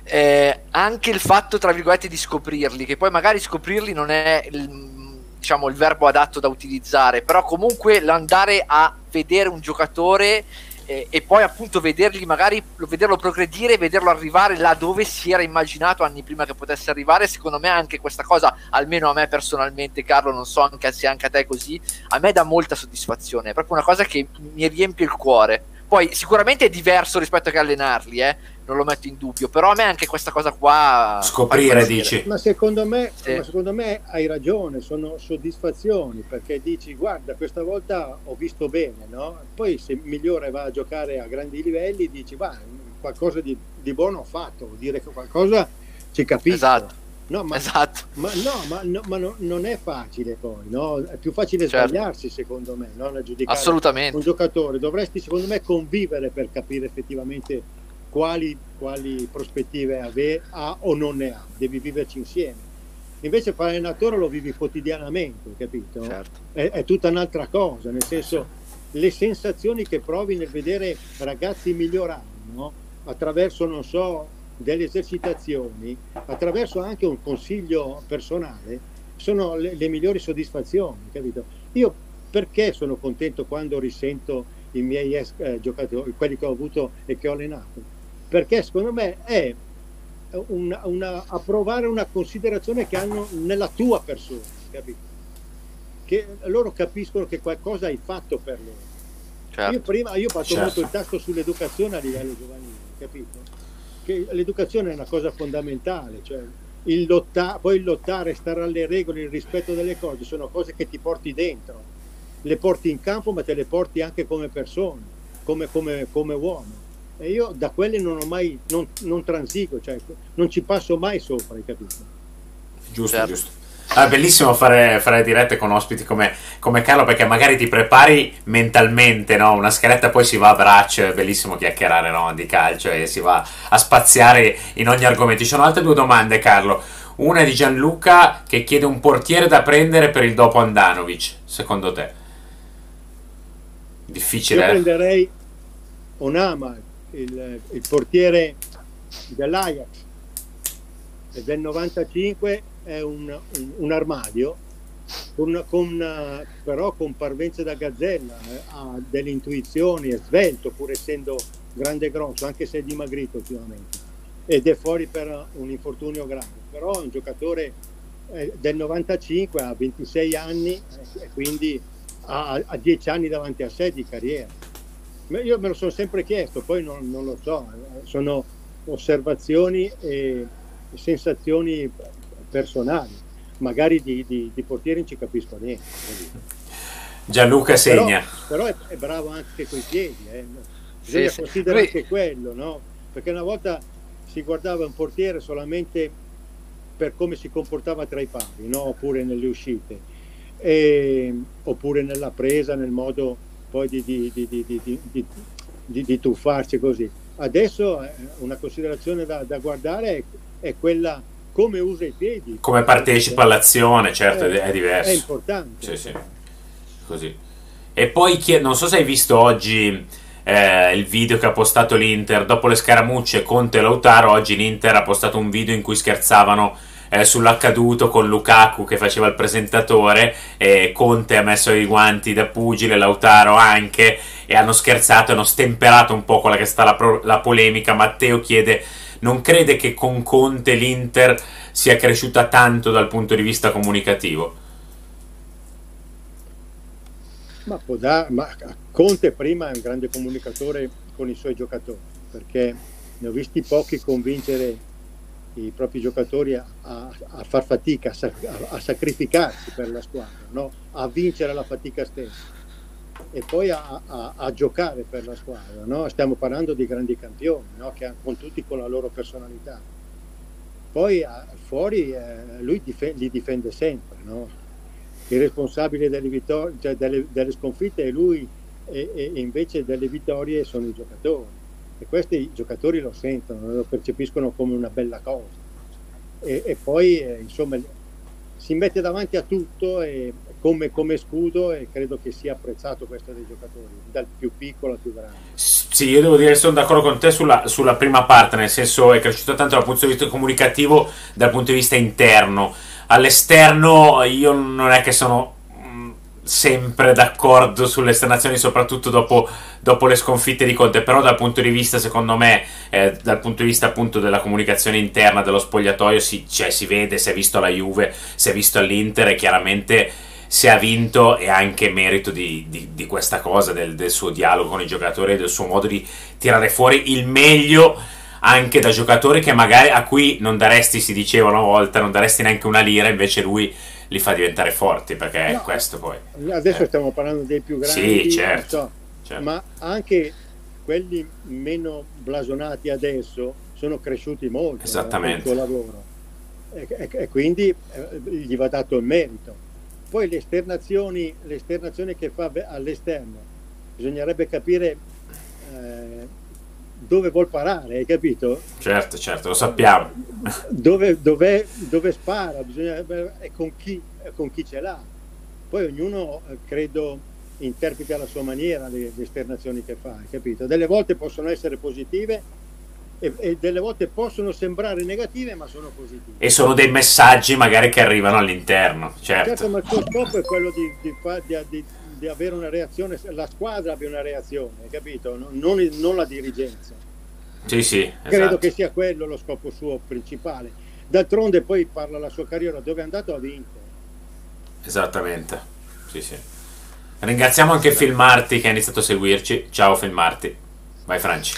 eh, anche il fatto, tra virgolette, di scoprirli, che poi magari scoprirli non è il, diciamo, il verbo adatto da utilizzare, però comunque l'andare a vedere un giocatore eh, e poi appunto vederli magari vederlo progredire, vederlo arrivare là dove si era immaginato anni prima che potesse arrivare, secondo me anche questa cosa, almeno a me personalmente Carlo, non so anche se anche a te è così, a me dà molta soddisfazione, è proprio una cosa che mi riempie il cuore. Poi sicuramente è diverso rispetto a che allenarli, eh? Non lo metto in dubbio, però a me anche questa cosa qua... Scoprire, dici. Ma secondo, me, sì. ma secondo me hai ragione, sono soddisfazioni, perché dici, guarda, questa volta ho visto bene, no? Poi se migliore va a giocare a grandi livelli, dici, va, qualcosa di, di buono ho fatto, vuol dire che qualcosa ci capisco. Esatto. No, ma, esatto. ma, no, ma, no, ma no, non è facile poi, no? È più facile certo. sbagliarsi secondo me, non giudicare Assolutamente. un giocatore. Dovresti secondo me convivere per capire effettivamente quali, quali prospettive ave, ha o non ne ha, devi viverci insieme. Invece fare allenatore lo vivi quotidianamente, capito? Certo. È, è, tutta un'altra cosa, nel senso le sensazioni che provi nel vedere ragazzi migliorare, no? attraverso, non so, delle esercitazioni, attraverso anche un consiglio personale, sono le, le migliori soddisfazioni, capito? Io perché sono contento quando risento i miei eh, giocatori, quelli che ho avuto e che ho allenato? Perché secondo me è una, una, approvare una considerazione che hanno nella tua persona, capito? che loro capiscono che qualcosa hai fatto per loro. Certo. Io prima io fatto certo. molto il tasto sull'educazione a livello giovanile, capito? Che l'educazione è una cosa fondamentale, cioè il lottare, poi il lottare, stare alle regole, il rispetto delle cose, sono cose che ti porti dentro, le porti in campo ma te le porti anche come persona, come, come, come uomo. E io da quelle non ho mai, non, non transigo, cioè non ci passo mai sopra, hai capito? Giusto, certo. giusto. Ah, bellissimo fare, fare, dirette con ospiti come, come, Carlo perché magari ti prepari mentalmente no? una scaletta, poi si va a braccio, è bellissimo chiacchierare no? di calcio e si va a spaziare in ogni argomento. Ci sono altre due domande, Carlo. Una è di Gianluca che chiede un portiere da prendere per il dopo Andanovic, secondo te? Difficile. Io eh? prenderei Onama, il, il portiere dell'Ajax, del 95 è un, un, un armadio, con, con, però con parvenze da gazzella, eh, ha delle intuizioni, è svelto pur essendo grande e grosso, anche se è dimagrito ultimamente, ed è fuori per un infortunio grave, però è un giocatore eh, del 95, ha 26 anni eh, e quindi ha, ha 10 anni davanti a sé di carriera. Io me lo sono sempre chiesto, poi non, non lo so, eh, sono osservazioni e sensazioni personali, magari di, di, di portieri non ci capisco niente. Gianluca segna. Però, però è, è, bravo anche coi piedi, eh. bisogna sì, considerare sì. anche quello, no? perché una volta si guardava un portiere solamente per come si comportava tra i pali, no? oppure nelle uscite, e, oppure nella presa, nel modo poi di, di, di tuffarsi così. Adesso eh, una considerazione da, da guardare è, è quella come usa i piedi. Come partecipa all'azione, certo, è, è diverso. È importante. Sì, sì. Così. E poi, non so se hai visto oggi eh, il video che ha postato l'Inter dopo le scaramucce Conte e Lautaro. Oggi l'Inter ha postato un video in cui scherzavano eh, sull'accaduto con Lukaku che faceva il presentatore. E Conte ha messo i guanti da pugile, Lautaro anche. E hanno scherzato, hanno stemperato un po' quella che sta la, pro- la polemica. Matteo chiede non crede che con Conte l'Inter sia cresciuta tanto dal punto di vista comunicativo? Ma, può da, ma Conte prima è un grande comunicatore con i suoi giocatori, perché ne ho visti pochi convincere i propri giocatori a, a, far fatica, a, a, sacrificarsi per la squadra, no? a vincere la fatica stessa e poi a, a, giocare per la squadra. No? Stiamo parlando di grandi campioni, no? che, con tutti con la loro personalità. Poi fuori eh, lui dif- li difende sempre. Il responsabile delle, vittor- cioè delle, delle, sconfitte è lui e, e, invece delle vittorie sono i giocatori. E questi i giocatori lo sentono, lo percepiscono come una bella cosa. E, e poi eh, insomma si mette davanti a tutto e, come, come, scudo e credo che sia apprezzato questo dei giocatori, dal più piccolo al più grande. Sì, io devo dire che sono d'accordo con te sulla, sulla prima parte, nel senso è cresciuto tanto dal punto di vista comunicativo, dal punto di vista interno. All'esterno io non è che sono sempre d'accordo sulle esternazioni, soprattutto dopo, dopo, le sconfitte di Conte. Però, dal punto di vista, secondo me, eh, dal punto di vista appunto della comunicazione interna dello spogliatoio, si, cioè, si vede, si è visto la Juve, si è visto all'Inter e chiaramente se ha vinto è anche merito di, di, di questa cosa, del, del, suo dialogo con i giocatori, del suo modo di tirare fuori il meglio anche da giocatori che magari a cui non daresti, si diceva una volta, non daresti neanche una lira, invece lui li fa diventare forti perché no, è questo poi. Adesso eh. stiamo parlando dei più grandi, sì, certo, so, certo. ma anche quelli meno blasonati adesso sono cresciuti molto Esattamente. nel lavoro e, e, e quindi eh, gli va dato il merito poi le esternazioni, le esternazioni che fa all'esterno, bisognerebbe capire eh, dove vuol parare, hai capito? Certo, certo, lo sappiamo. Dove, dove, dove spara, bisogna, e con chi, con chi ce l'ha. Poi ognuno, eh, credo, interpreta alla sua maniera le, le esternazioni che fa, hai capito? Delle volte possono essere positive e, delle volte possono sembrare negative ma sono positive. E sono dei messaggi magari che arrivano all'interno, certo. certo ma il suo scopo è quello di, di, di, di, avere una reazione, la squadra abbia una reazione, capito? Non, non la dirigenza. Sì, sì. Credo esatto. che sia quello lo scopo suo principale. D'altronde poi parla la sua carriera, dove è andato ha vinto. Esattamente. sì, sì. Ringraziamo anche Phil Marti che ha iniziato a seguirci. Ciao Phil Marti. Vai Franci.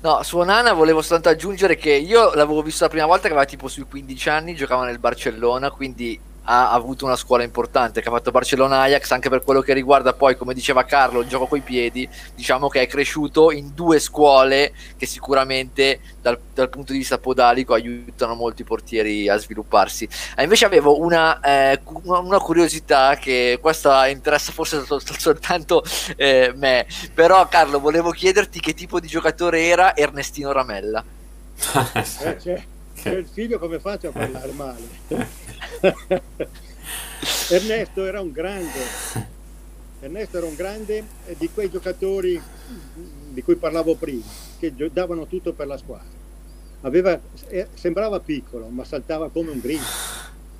No, su Onana volevo soltanto aggiungere che io l'avevo visto la prima volta che aveva tipo sui 15 anni, giocava nel Barcellona, quindi ha avuto una scuola importante che ha fatto Barcellona Ajax anche per quello che riguarda poi come diceva Carlo il gioco coi piedi diciamo che è cresciuto in due scuole che sicuramente dal, dal punto di vista podalico aiutano molto i portieri a svilupparsi. Ah, invece avevo una, eh, una, curiosità che questa interessa forse sol- soltanto eh, me. Però Carlo volevo chiederti che tipo di giocatore era Ernestino Ramella. Eh, c'è il figlio come faccio a parlare male? Ernesto era un grande, Ernesto era un grande di quei giocatori di cui parlavo prima, che davano tutto per la squadra. Aveva, eh, sembrava piccolo, ma saltava come un grillo.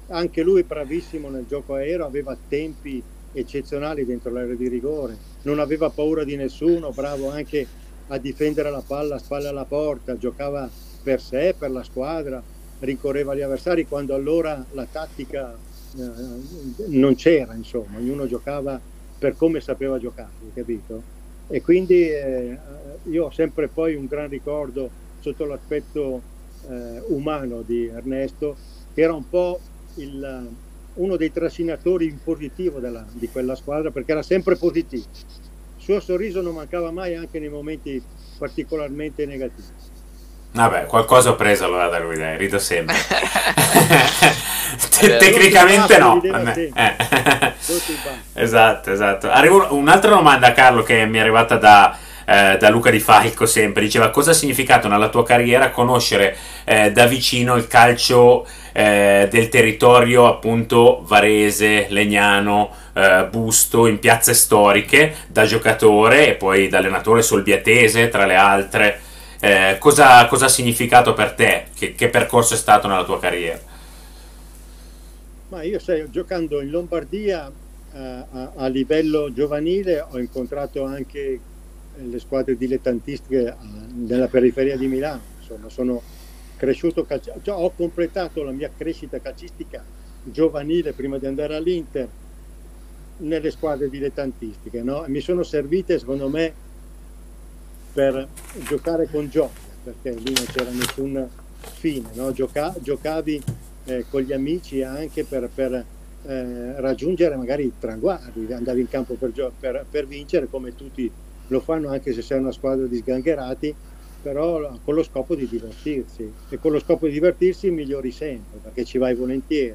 Anche lui bravissimo nel gioco aereo, aveva tempi eccezionali dentro l'area di rigore, non aveva paura di nessuno, bravo anche a difendere la palla a spalle alla porta, giocava per sé, per la squadra, rincorreva gli avversari quando allora la tattica eh, non c'era, insomma, ognuno giocava per come sapeva giocare, capito? E quindi eh, io ho sempre poi un gran ricordo sotto l'aspetto eh, umano di Ernesto, che era un po' il, uno dei trascinatori in positivo della, di quella squadra perché era sempre positivo. Il suo sorriso non mancava mai anche nei momenti particolarmente negativi. Vabbè, qualcosa ho preso allora da lui, dai, rido sempre. Tecnicamente no. Eh. esatto, esatto. Arrivo un'altra domanda, Carlo, che mi è arrivata da, eh, da Luca Di Falco sempre. Diceva cosa ha significato nella tua carriera conoscere eh, da vicino il calcio eh, del territorio appunto varese, legnano, eh, busto, in piazze storiche, da giocatore e poi da allenatore solbiatese, tra le altre. Eh, cosa, cosa, ha significato per te? Che, che, percorso è stato nella tua carriera? Ma io sai, giocando in Lombardia eh, a, a, livello giovanile ho incontrato anche le squadre dilettantistiche eh, nella periferia di Milano. Insomma, sono cresciuto, calci- cioè, ho completato la mia crescita calcistica giovanile prima di andare all'Inter nelle squadre dilettantistiche. No? Mi sono servite, secondo me, per giocare con gioia, perché lì non c'era nessun fine, no? Gioca- giocavi eh, con gli amici anche per, per eh, raggiungere magari traguardi, andavi in campo per, gio- per, per, vincere come tutti lo fanno anche se sei una squadra di sgangherati, però con lo scopo di divertirsi e con lo scopo di divertirsi migliori sempre perché ci vai volentieri,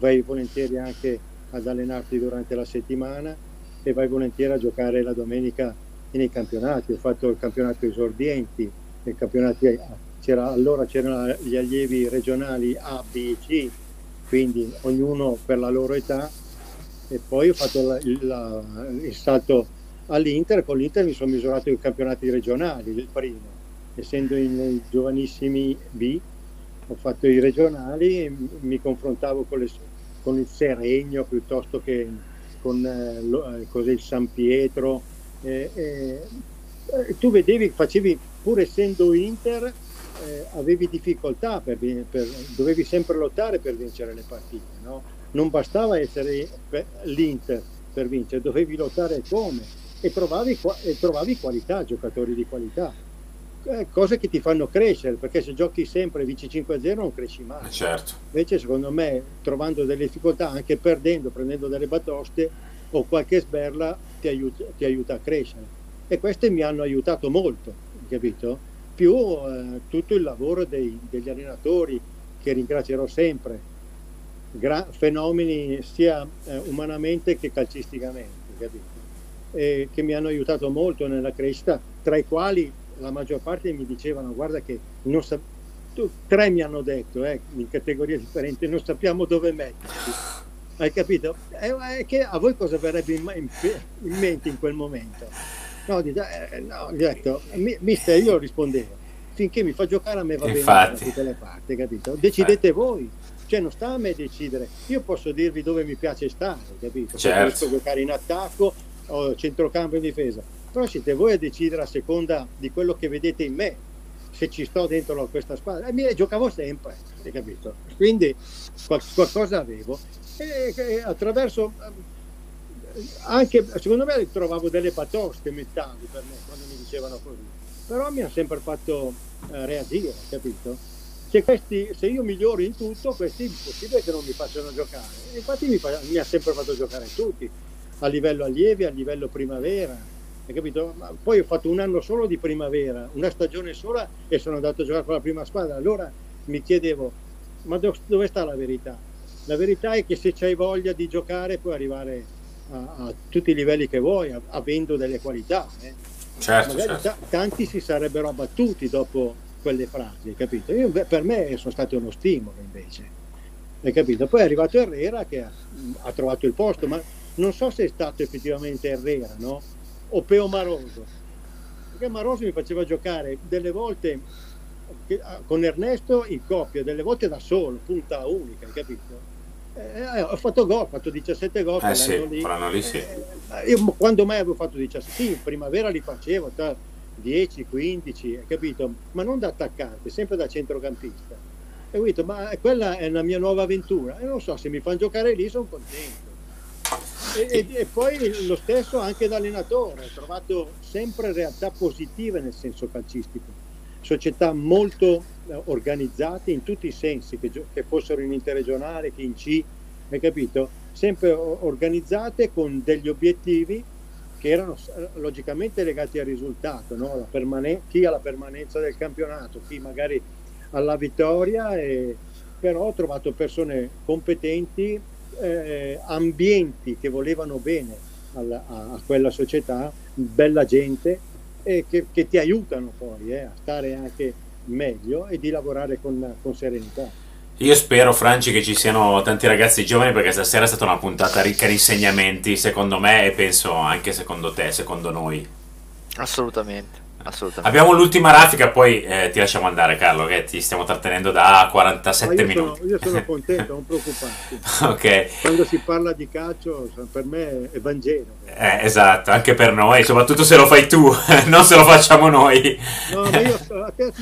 vai volentieri anche ad allenarti durante la settimana e vai volentieri a giocare la domenica nei campionati, ho fatto il campionato esordienti, campionati, c'era, allora c'erano gli allievi regionali A, B C, quindi ognuno per la loro età e poi ho fatto la, la, il salto all'Inter, con l'Inter mi sono misurato i campionati regionali, il primo, essendo in giovanissimi B, ho fatto i regionali e mi confrontavo con, le, con il Seregno piuttosto che con eh, lo, eh, il San Pietro, eh, eh, tu vedevi, facevi, pur essendo Inter, eh, avevi difficoltà, per, per, dovevi sempre lottare per vincere le partite, no? non bastava essere l'Inter per vincere, dovevi lottare come e trovavi, e trovavi qualità, giocatori di qualità. Eh, cose che ti fanno crescere perché se giochi sempre vinci 5-0 non cresci mai certo. invece secondo me trovando delle difficoltà anche perdendo prendendo delle batoste o qualche sberla ti aiuta, ti aiuta a crescere. E queste mi hanno aiutato molto, capito? Più eh, tutto il lavoro dei, degli allenatori, che ringrazierò sempre, Gra- fenomeni sia eh, umanamente che calcisticamente, capito? E che mi hanno aiutato molto nella crescita, tra i quali la maggior parte mi dicevano guarda che non sa- tre mi hanno detto eh, in categorie differenti, non sappiamo dove metterti hai capito? E, che a voi cosa verrebbe in, in, in mente in quel momento? No, dice, eh, no, detto, mister, io rispondevo, finché mi fa giocare a me va Infatti. bene da tutte le parti, capito? Decidete Infatti. voi, cioè non sta a me decidere, io posso dirvi dove mi piace stare, capito? Certo. Posso giocare in attacco o centrocampo in difesa, però siete voi a decidere a seconda di quello che vedete in me, se ci sto dentro questa squadra, e mi giocavo sempre, hai capito? Quindi qualcosa avevo e, e attraverso anche secondo me trovavo delle batoste mentali per me quando mi dicevano così, però mi ha sempre fatto eh, reagire, capito? Se, questi, se, io miglioro in tutto, questi è impossibile che non mi facciano giocare. Infatti mi, fa, mi, ha sempre fatto giocare tutti, a livello allievi, a livello primavera. Hai capito? Ma poi ho fatto un anno solo di primavera, una stagione sola e sono andato a giocare con la prima squadra. Allora mi chiedevo, ma dove sta la verità? La verità è che se hai voglia di giocare puoi arrivare a, a tutti i livelli che vuoi, a, avendo delle qualità. Eh. Certo, certo. T- tanti si sarebbero abbattuti dopo quelle frasi, capito? Io, per me sono state uno stimolo invece, hai capito? Poi è arrivato Herrera che ha, ha, trovato il posto, ma non so se è stato effettivamente Herrera, no? O Peo Maroso, perché Maroso mi faceva giocare delle volte con Ernesto in coppia, delle volte da solo, punta unica, hai capito? Eh, ho fatto gol, ho fatto 17 gol. Eh sì, lì. lì sì. Eh, io quando mai avevo fatto 17? Sì, in primavera li facevo, 10, 15, hai capito? Ma non da attaccante, sempre da centrocampista. E ho detto, ma quella è la mia nuova avventura. E non so, se mi fanno giocare lì sono contento. E, e, e, poi lo stesso anche da allenatore, ho trovato sempre realtà positive nel senso calcistico società molto eh, organizzate in tutti i sensi, che, che, fossero in interregionale, che in C, hai capito? Sempre organizzate con degli obiettivi che erano logicamente legati al risultato, no? permane- chi alla permanenza del campionato, chi magari alla vittoria, e, però ho trovato persone competenti, eh, ambienti che volevano bene alla, a, a quella società, bella gente e che, che ti aiutano poi eh, a stare anche meglio e di lavorare con, con serenità. Io spero, Franci, che ci siano tanti ragazzi giovani perché stasera è stata una puntata ricca di insegnamenti, secondo me, e penso anche secondo te, secondo noi. Assolutamente. Assolutamente. Abbiamo l'ultima raffica, poi eh, ti lasciamo andare, Carlo, che ti stiamo trattenendo da 47 io minuti. Sono, io sono contento, non preoccuparti. ok. Quando si parla di calcio, per me è Vangelo. Eh, esatto, anche per noi, soprattutto se lo fai tu, non se lo facciamo noi. No, ma io, a te,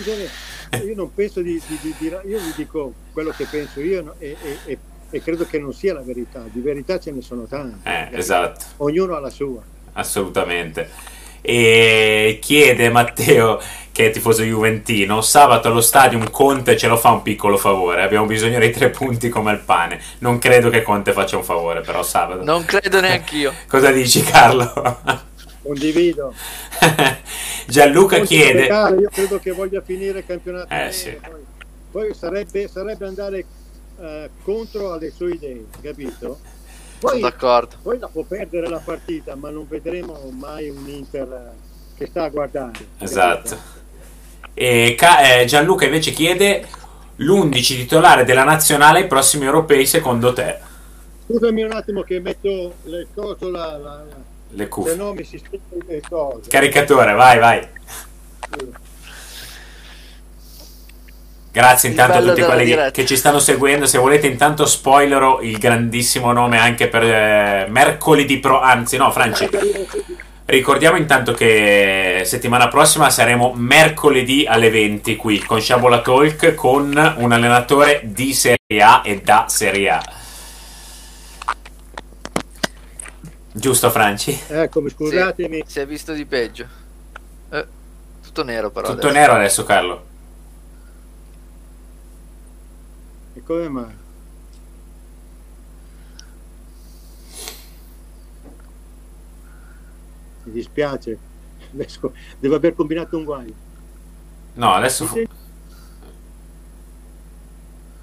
io non penso di, di, di, di, Io vi dico quello che penso io no, e, e, e, e, credo che non sia la verità. Di verità ce ne sono tante. Eh, esatto. Ognuno ha la sua. Assolutamente e chiede Matteo che è tifoso juventino sabato allo stadium Conte ce lo fa un piccolo favore. Abbiamo bisogno dei tre punti come il pane. Non credo che Conte faccia un favore però sabato. Non credo neanche io. Cosa dici Carlo? condivido. Gianluca chiede io credo che voglia finire il campionato. Eh, sì. poi, poi sarebbe, sarebbe, andare uh, contro alle sue idee capito? Poi, Sono d'accordo. Poi la può perdere la partita, ma non vedremo mai un Inter che sta a guardare. Esatto. E eh, Gianluca invece chiede l'11 titolare della nazionale ai prossimi europei secondo te? Scusami un attimo che metto le cose, la, la, le cuffie. Se no mi si le cose. Caricatore, vai, vai. Sì. Grazie intanto a tutti quelli diretta. che ci stanno seguendo. Se volete, intanto spoilerò il grandissimo nome anche per eh, mercoledì pro. Anzi, no, Franci. Ricordiamo intanto che settimana prossima saremo mercoledì alle 20 qui con Sciabola Talk con un allenatore di Serie A e da Serie A. Giusto, Franci? Eccomi, scusatemi. Sì, si è visto di peggio. Eh, tutto nero, però. Tutto adesso. nero adesso, Carlo. E come mai? Mi dispiace, devo aver combinato un guaio. No, adesso fu...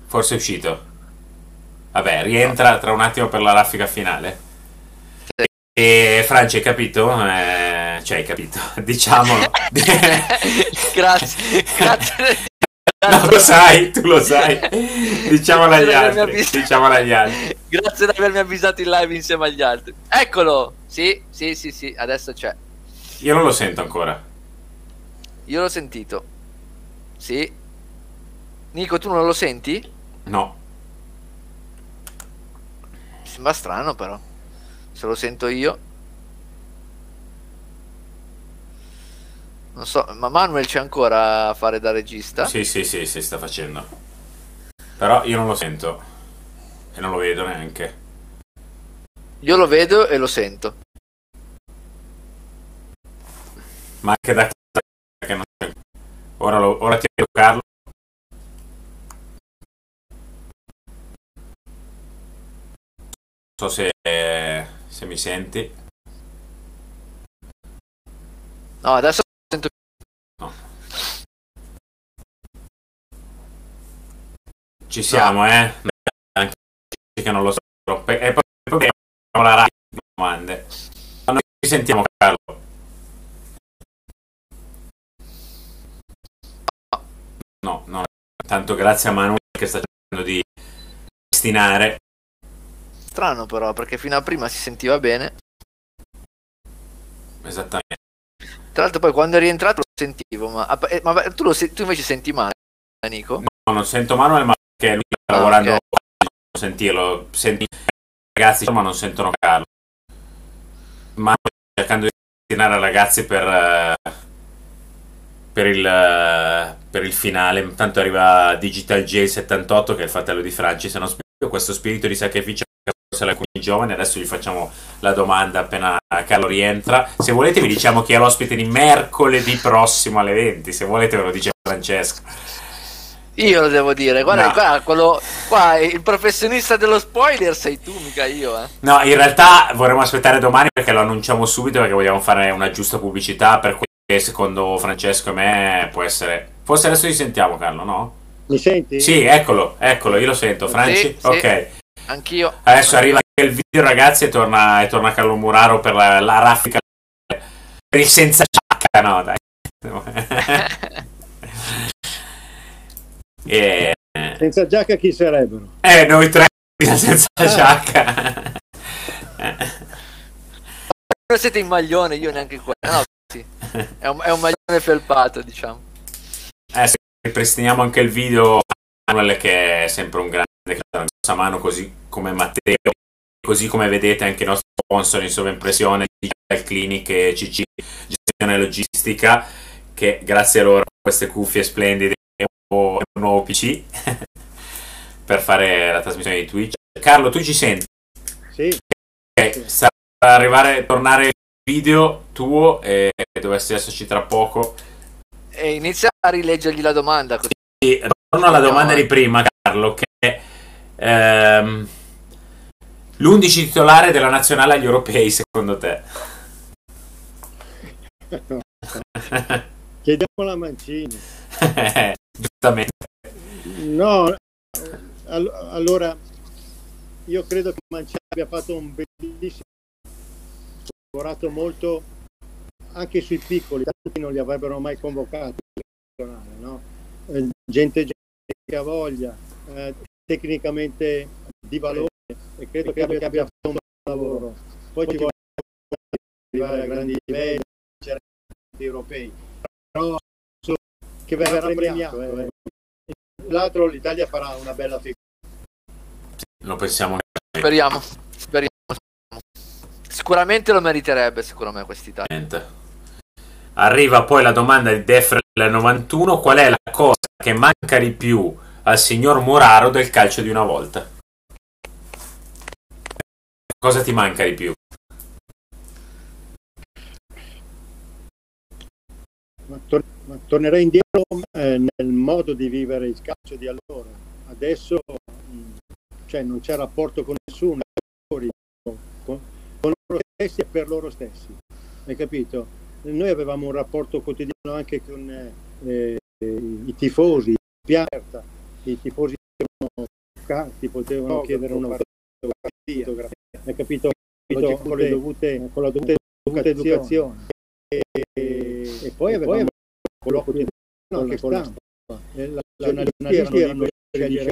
forse è uscito. Vabbè, rientra tra un attimo per la raffica finale. E Franci, hai capito? Eh, cioè, hai capito, diciamolo. grazie, grazie No, lo sai, tu lo sai. Diciamolo agli altri. Diciamolo agli altri. Grazie di avermi avvisato in live insieme agli altri. Eccolo! Sì, sì, sì, sì, adesso c'è. Io non lo sento ancora. Io l'ho sentito. Sì. Nico, tu non lo senti? No. Mi sembra strano però. Se lo sento io. Non so, ma Manuel c'è ancora a fare da regista? Sì, sì, sì, si sta facendo. Però io non lo sento. E non lo vedo neanche. Io lo vedo e lo sento. Ma anche da che non c'è. Ora, lo, ora ti devo Carlo. Non so se, se mi senti. No, adesso sento. No. Ci siamo, eh? Anche che non lo so. E poi, poi la radio domande. Quando ci sentiamo, Carlo? No, no. Tanto grazie a Manuel che sta cercando di destinare. Strano però, perché fino a prima si sentiva bene. Esattamente. Tra l'altro poi quando è rientrato lo sentivo, ma, eh, ma tu, lo, tu, invece senti male, Nico? No, non sento Manuel, ma perché lui sta ah, lavorando okay. non sentirlo. Senti ragazzi, ma non sentono Carlo. Ma cercando di destinare ragazzi per, per, il, per il finale. Intanto arriva Digital J78, che è il fratello di Franci, se non sbaglio, questo spirito di sacrificio forse alcuni giovani. Adesso gli facciamo la domanda appena Carlo rientra. Se volete, vi diciamo chi è l'ospite di mercoledì prossimo alle 20. Se volete, ve lo dice Francesco. Io lo devo dire, guarda, no. qua, quello, qua il professionista dello spoiler sei tu, mica io. Eh. No, in realtà vorremmo aspettare domani perché lo annunciamo subito perché vogliamo fare una giusta pubblicità per cui secondo Francesco e me può essere... Forse adesso ci sentiamo Carlo, no? Mi senti? Sì, eccolo, eccolo, io lo sento. Franci? Sì, ok. Sì. Anch'io. Adesso arriva il video, ragazzi, e torna, e torna Carlo Muraro per la, la raffica. Per il senza giacca, no, dai. e... Senza giacca chi sarebbero? Eh, noi tre senza ah. giacca. Non siete in maglione, io neanche qua. No, sì. È un, è un maglione felpato, diciamo. Eh, ripristiniamo anche il video Manuel che è sempre un grande che dà una grossa mano così come Matteo così come vedete anche i nostri sponsor in sovraimpressione Digital Clinic e CC gestione logistica che grazie a loro queste cuffie splendide un nuovo PC per fare la trasmissione di Twitch Carlo tu ci senti? Sì ok sta per arrivare tornare il video tuo e dovresti esserci tra poco e inizia a rileggergli la domanda così sì, torno alla domanda di prima, Carlo, che ehm, l'11 titolare della nazionale agli europei, secondo te? Chiediamo la Mancini. No, all- allora io credo che Mancini abbia fatto un bellissimo lavorato molto anche sui piccoli, tanti non li avrebbero mai convocati, no? Eh, gente, che ha voglia, eh, tecnicamente di valore e credo che abbia, abbia fatto un buon lavoro. Poi ci vuole arrivare a grandi livelli, europei, però che verrà premiato. Eh. L'altro l'Italia farà una bella figura. Lo pensiamo. Speriamo, speriamo. Sicuramente lo meriterebbe, secondo me, quest'Italia. Arriva poi la domanda di Defrel 91, qual è la cosa che manca di più al signor Moraro del calcio di una volta? Cosa ti manca di più? Ma, tor- ma tornerei indietro eh, nel modo di vivere il calcio di allora. Adesso mh, cioè, non c'è rapporto con nessuno, con, con loro stessi e per loro stessi. Hai capito? noi avevamo un rapporto quotidiano anche con eh, i tifosi, piazza, i tifosi ti potevano no, chiedere una fotografia, hai capito? Con, le dovute, con la dovuta educazione. E, e, e poi avevamo quello quotidiano anche con la stampa. La giornalisti erano scegliere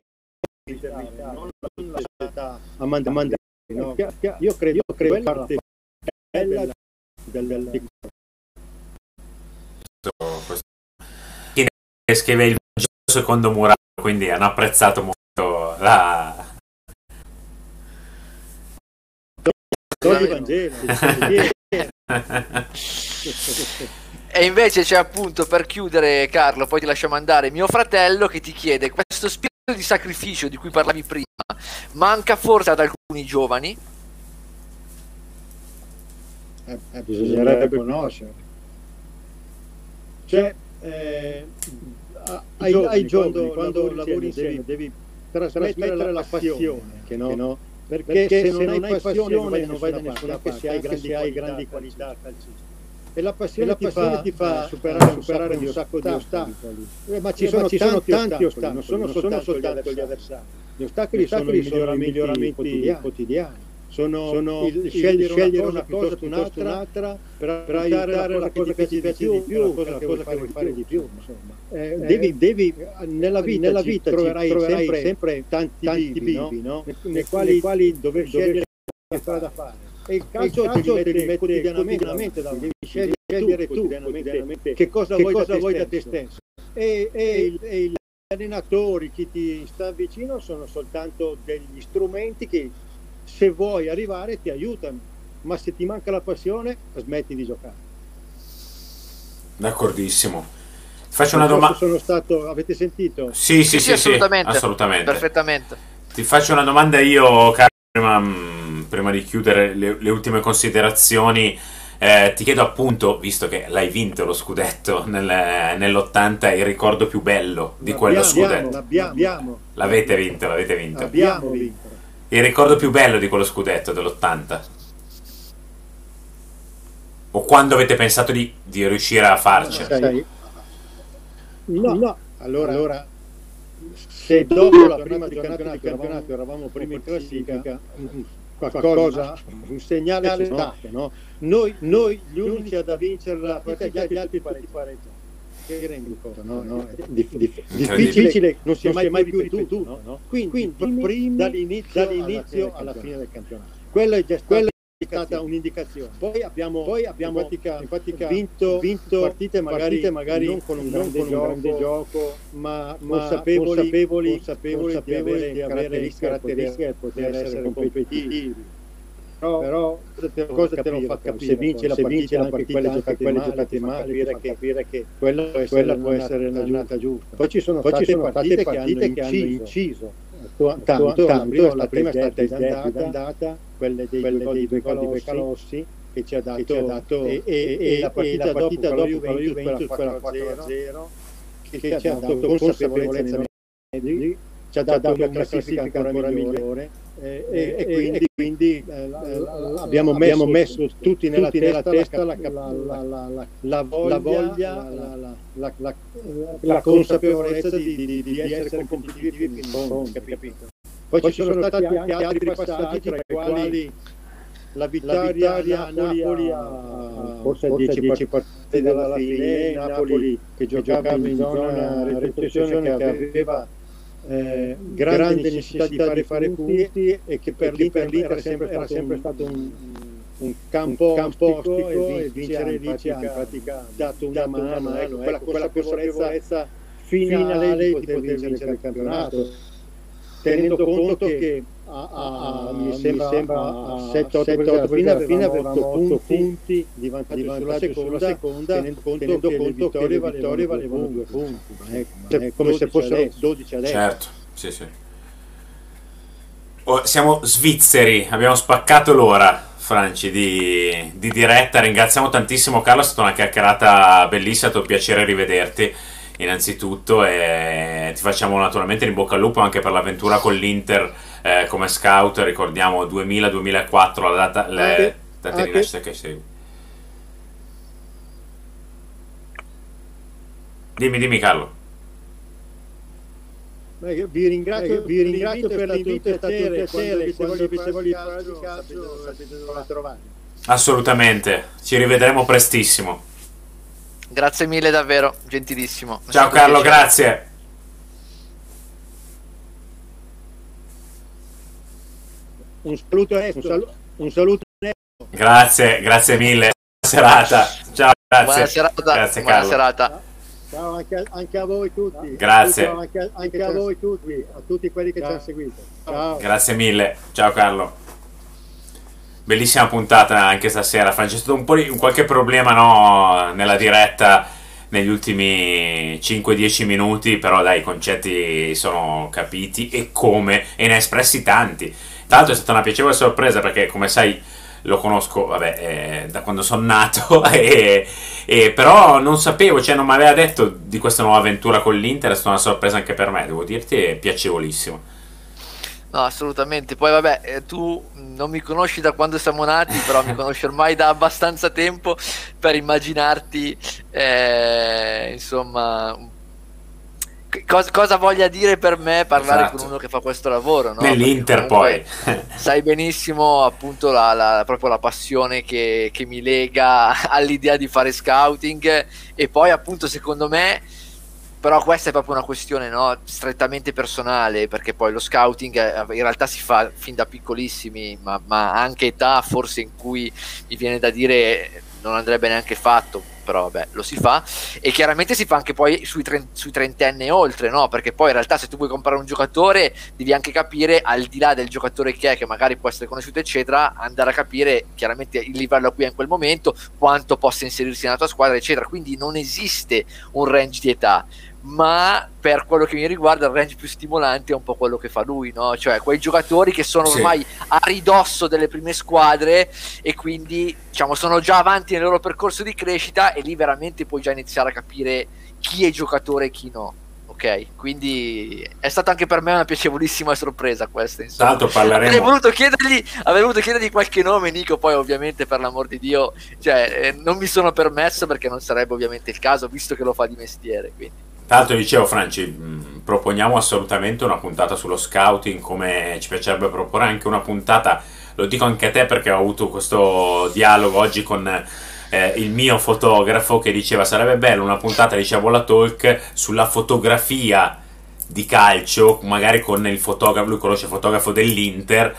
non la società. a mandare. No? Io credo, io credo parte bella del, del, del questo, che scrive il secondo Murano, quindi hanno apprezzato molto la... e invece c'è appunto per chiudere Carlo, poi ti lasciamo andare, mio fratello che ti chiede questo spirito di sacrificio di cui parlavi prima, manca forse ad alcuni giovani? eh, eh, bisognerebbe conoscere. Cioè, eh, ai, ai giorni, quando, quando lavori insieme, devi trasmettere la, la passione, che no? Che no? Perché, perché, se non, hai passione non vai da nessuna parte, se hai grandi, hai grandi qualità calcistiche. E la passione, e la passione ti, fa, ti fa superare, superare un sacco di ostacoli. Eh, ma ci, eh, sono, ma ci tanti sono tanti ostacoli, non sono, non sono soltanto gli avversari. Gli ostacoli, gli ostacoli sono, i miglioramenti quotidiani. quotidiani sono, sono il, scegliere, scegliere una cosa, piuttosto un'altra, un'altra per, per aiutare la cosa che ti piace di più, la cosa che vuoi fare di più. Eh, eh, devi, devi, nella vita, nella vita troverai, troverai sempre, sempre, tanti, tanti bivi, no? nei, quali, quali dover scegliere la strada da fare. E il calcio, il calcio te li metti quotidianamente davanti, devi scegliere tu quotidianamente che cosa, che vuoi, cosa da vuoi da te stesso. E, e, il, e gli allenatori, chi ti sta vicino, sono soltanto degli strumenti che se vuoi arrivare ti aiutano, ma se ti manca la passione smetti di giocare. D'accordissimo. Faccio una domanda. Sono stato, avete sentito? Sì, sì, sì, sì, assolutamente. Sì, assolutamente. Perfettamente. Ti faccio una domanda io, Carlo, prima di chiudere le, le ultime considerazioni. Eh, ti chiedo appunto, visto che l'hai vinto lo scudetto nel, nell'80, il ricordo più bello di quello scudetto. L'abbiamo, l'abbiamo. L'avete vinto, l'avete vinto. Abbiamo vinto. Il ricordo più bello di quello scudetto dell'80? O quando avete pensato di, di riuscire a farcela? No, no. Allora, allora se dopo la prima giornata di campionato eravamo primi in classifica, qualcosa, un segnale c'è stato, no? Noi, noi gli unici ad vincere la partita, gli altri tutti pareggiati che rendi conto, no? no? Dif- dif- difficile, non si è mai, mai più ripetuto. No? Quindi, Quindi primi, dall'inizio, dall'inizio alla, fine alla fine del campionato. Quello è già quello è stata un'indicazione. Poi abbiamo, poi abbiamo in pratica, in pratica vinto, vinto partite, magari, partite magari non con un, grande, con un gioco, grande gioco, ma, ma consapevoli, consapevoli, consapevoli, consapevoli di avere caratteristiche per poter essere competitivi però, però cosa te lo fa capire? Se vince la partita, vince la partita quelle giocate quelle male, giocate male, capire che, capire che quella può essere, quella può essere la giornata giusta. Poi ci sono Poi state partite, partite che hanno inciso. Tanto, tanto, la prima è stata d'andata, quelle dei due gol di Beccalossi che ci ha dato, e, e, la partita, dopo con la Juventus, quella 4-0, che ci ha dato consapevolezza ci ha dato una classifica ancora migliore e, e, e, quindi, quindi eh, abbiamo, messo, abbiamo, messo, tutti nella tutti testa, testa la, la, la, la, voglia, la, consapevolezza di, di, di, essere competitivi fino in fondo, capito? Poi, Poi ci sono, sono stati anche altri passaggi tra i quali la vittoria, a Napoli a forse 10 partite dalla fine, Napoli che giocava in zona retrocessione che aveva eh, grande, grande necessità di fare, fare punti, punti e che per l'Inter, era, sempre, era sempre stato un, un campo, un campo ostico e vincere lì ci ha in pratica dato una mano, una mano ecco, quella, quella consapevolezza finale di poter vincere il campionato tenendo conto che a, a, a, mi sembra, sembra a 7-8 alla fine, alla fine aveva 8 punti, punti di vantaggio sulla, sulla, seconda, seconda, tenendo conto, tenendo che, conto che le vittorie valevano 2 punti, ecco, è come se fossero adesso. 12 adesso. Certo, sì, sì. Oh, siamo svizzeri, abbiamo spaccato l'ora. Franci di, di diretta, ringraziamo tantissimo Carlo, è stata una chiacchierata bellissima, è stato un piacere rivederti innanzitutto e ti facciamo naturalmente in bocca al lupo anche per l'avventura con l'Inter eh, come scout, ricordiamo 2000-2004 la data, le okay. date okay. di nascita che sei. Dimmi, dimmi Carlo. Vi ringrazio, vi ringrazio per l'invito, è stato un piacere, quando avete voglia di calcio sapete dove trovare. Assolutamente, ci rivedremo prestissimo. Grazie mille davvero, gentilissimo. Ciao Carlo, piacere. grazie. Un saluto, un saluto, un saluto. Grazie, grazie mille. Buona serata. Ciao, grazie. Buona serata. Grazie, Buona Carlo. serata. Ciao anche, anche, a voi tutti. Grazie. Anche, anche, a voi tutti, a tutti quelli che Ciao. ci hanno seguito. Ciao. Grazie mille. Ciao Carlo. Bellissima puntata anche stasera. Stato un po' di un qualche problema no, nella diretta negli ultimi 5-10 minuti, però dai, i concetti sono capiti e come, e ne ha espressi tanti. Tra l'altro è stata una piacevole sorpresa perché, come sai, lo conosco vabbè, eh, da quando sono nato, e, e, però non sapevo, cioè non mi aveva detto di questa nuova avventura con l'Inter, è stata una sorpresa anche per me, devo dirti, è piacevolissimo. No, assolutamente. Poi vabbè, eh, tu non mi conosci da quando siamo nati, però mi conosci ormai da abbastanza tempo per immaginarti, eh, insomma, cosa, cosa, voglia dire per me parlare esatto. con uno che fa questo lavoro. No? Nell'Inter poi. sai benissimo appunto la, la, proprio la passione che, che mi lega all'idea di fare scouting e poi appunto secondo me però questa è proprio una questione no, strettamente personale, perché poi lo scouting eh, in realtà si fa fin da piccolissimi, ma, ma anche età forse in cui mi viene da dire non andrebbe neanche fatto, però vabbè, lo si fa. E chiaramente si fa anche poi sui, tre, sui trentenni e oltre, no? Perché poi in realtà se tu vuoi comprare un giocatore, devi anche capire, al di là del giocatore che è, che magari può essere conosciuto, eccetera, andare a capire chiaramente il livello a cui è in quel momento, quanto possa inserirsi nella tua squadra, eccetera. Quindi non esiste un range di età ma per quello che mi riguarda il range più stimolante è un po' quello che fa lui, no? cioè quei giocatori che sono ormai sì. a ridosso delle prime squadre e quindi diciamo, sono già avanti nel loro percorso di crescita e lì veramente puoi già iniziare a capire chi è giocatore e chi no. Ok, quindi è stata anche per me una piacevolissima sorpresa questa. Insomma. Tanto parleremo. Avrei voluto, chiedergli, avrei voluto chiedergli qualche nome, Nico. Poi, ovviamente, per l'amor di Dio, cioè, eh, non mi sono permesso perché non sarebbe ovviamente il caso, visto che lo fa di mestiere. Quindi. Tra l'altro dicevo Franci, proponiamo assolutamente una puntata sullo scouting come ci piacerebbe proporre anche una puntata, lo dico anche a te perché ho avuto questo dialogo oggi con eh, il mio fotografo che diceva sarebbe bello una puntata di Sciabola Talk sulla fotografia di calcio, magari con il fotografo, lui conosce il fotografo dell'Inter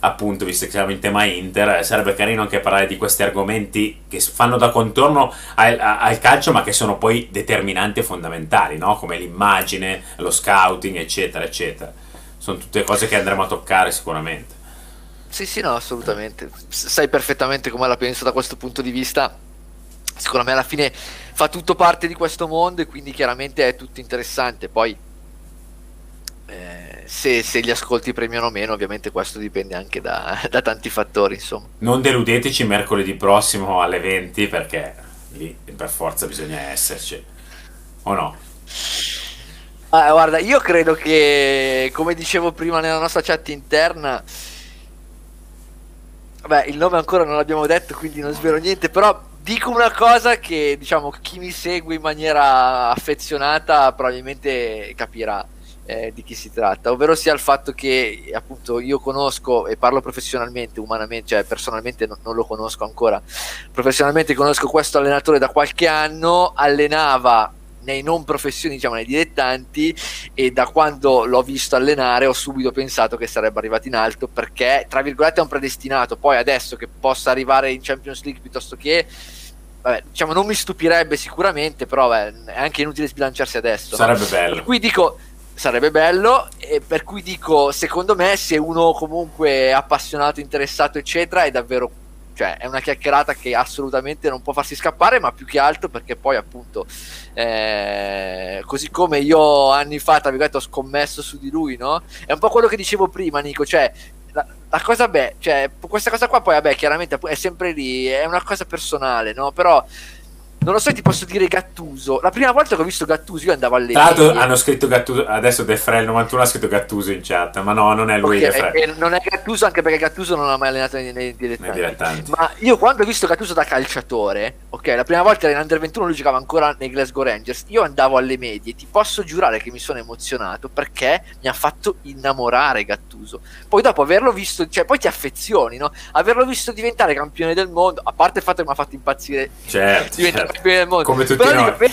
appunto, visto che siamo in tema Inter, eh, sarebbe carino anche parlare di questi argomenti che fanno da contorno al, al calcio, ma che sono poi determinanti e fondamentali, no? come l'immagine, lo scouting, eccetera, eccetera. Sono tutte cose che andremo a toccare sicuramente. Sì, sì, no, assolutamente. Sai perfettamente come la penso da questo punto di vista. Secondo me alla fine fa tutto parte di questo mondo e quindi chiaramente è tutto interessante. Poi eh, se, se, gli ascolti premiano o meno, ovviamente questo dipende anche da, da, tanti fattori. Insomma. Non deludeteci mercoledì prossimo alle 20 perché lì per forza bisogna esserci, o no? Ah, guarda, io credo che, come dicevo prima nella nostra chat interna, Beh, il nome ancora non l'abbiamo detto, quindi non svelo niente, però dico una cosa che diciamo chi mi segue in maniera affezionata probabilmente capirà eh, di chi si tratta, ovvero sia il fatto che appunto io conosco e parlo professionalmente, umanamente, cioè personalmente non, non lo conosco ancora, professionalmente conosco questo allenatore da qualche anno, allenava nei non professioni, diciamo nei dilettanti e da quando l'ho visto allenare ho subito pensato che sarebbe arrivato in alto perché tra virgolette è un predestinato, poi adesso che possa arrivare in Champions League piuttosto che Vabbè, diciamo non mi stupirebbe sicuramente, però beh, è anche inutile sbilanciarsi adesso. Sarebbe no? bello. Per cui dico, sarebbe bello e per cui dico secondo me se uno comunque è appassionato interessato eccetera è davvero cioè è una chiacchierata che assolutamente non può farsi scappare ma più che altro perché poi appunto eh, così come io anni fa tra virgolette ho scommesso su di lui no? È un po' quello che dicevo prima Nico cioè la, la cosa beh cioè questa cosa qua poi vabbè chiaramente è sempre lì è una cosa personale no? Però non lo so, ti posso dire Gattuso. La prima volta che ho visto Gattuso io andavo alle Tra l'altro hanno scritto Gattuso, adesso Defrel 91 ha scritto Gattuso in chat, ma no, non è lui okay, e, e non è Gattuso anche perché Gattuso non ha mai allenato nei, nei, dilettanti. nei, dilettanti. Ma io quando ho visto Gattuso da calciatore, ok, la prima volta in Under 21 lui giocava ancora nei Glasgow Rangers, io andavo alle medie, ti posso giurare che mi sono emozionato perché mi ha fatto innamorare Gattuso. Poi dopo averlo visto, cioè poi ti affezioni, no? Averlo visto diventare campione del mondo, a parte il fatto che mi ha fatto impazzire certo, diventare campione del mondo. Come tutti Però noi.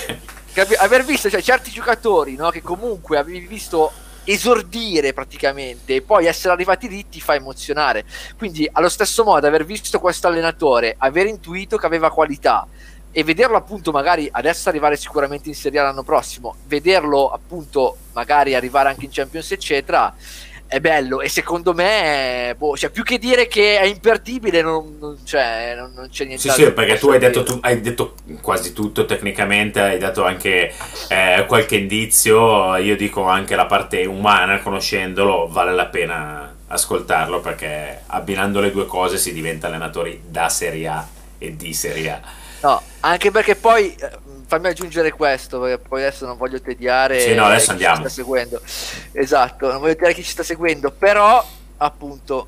Capi, aver visto cioè, certi giocatori no, che comunque avevi visto esordire praticamente e poi essere arrivati lì ti fa emozionare. Quindi, allo stesso modo, aver visto questo allenatore, aver intuito che aveva qualità e vederlo appunto magari adesso arrivare sicuramente in Serie A l'anno prossimo, vederlo appunto magari arrivare anche in Champions eccetera è bello e secondo me boh, cioè, più che dire che è imperdibile non, non, cioè, non, non c'è niente sì sì perché tu hai detto, tu hai detto, quasi tutto tecnicamente hai dato anche eh, qualche indizio io dico anche la parte umana conoscendolo vale la pena ascoltarlo perché abbinando le due cose si diventa allenatori da Serie A e di Serie A. No, anche perché poi eh, fammi aggiungere questo, perché poi adesso non voglio tediare sì, no, adesso chi andiamo. ci sta seguendo. Esatto, non voglio tediare chi ci sta seguendo, però appunto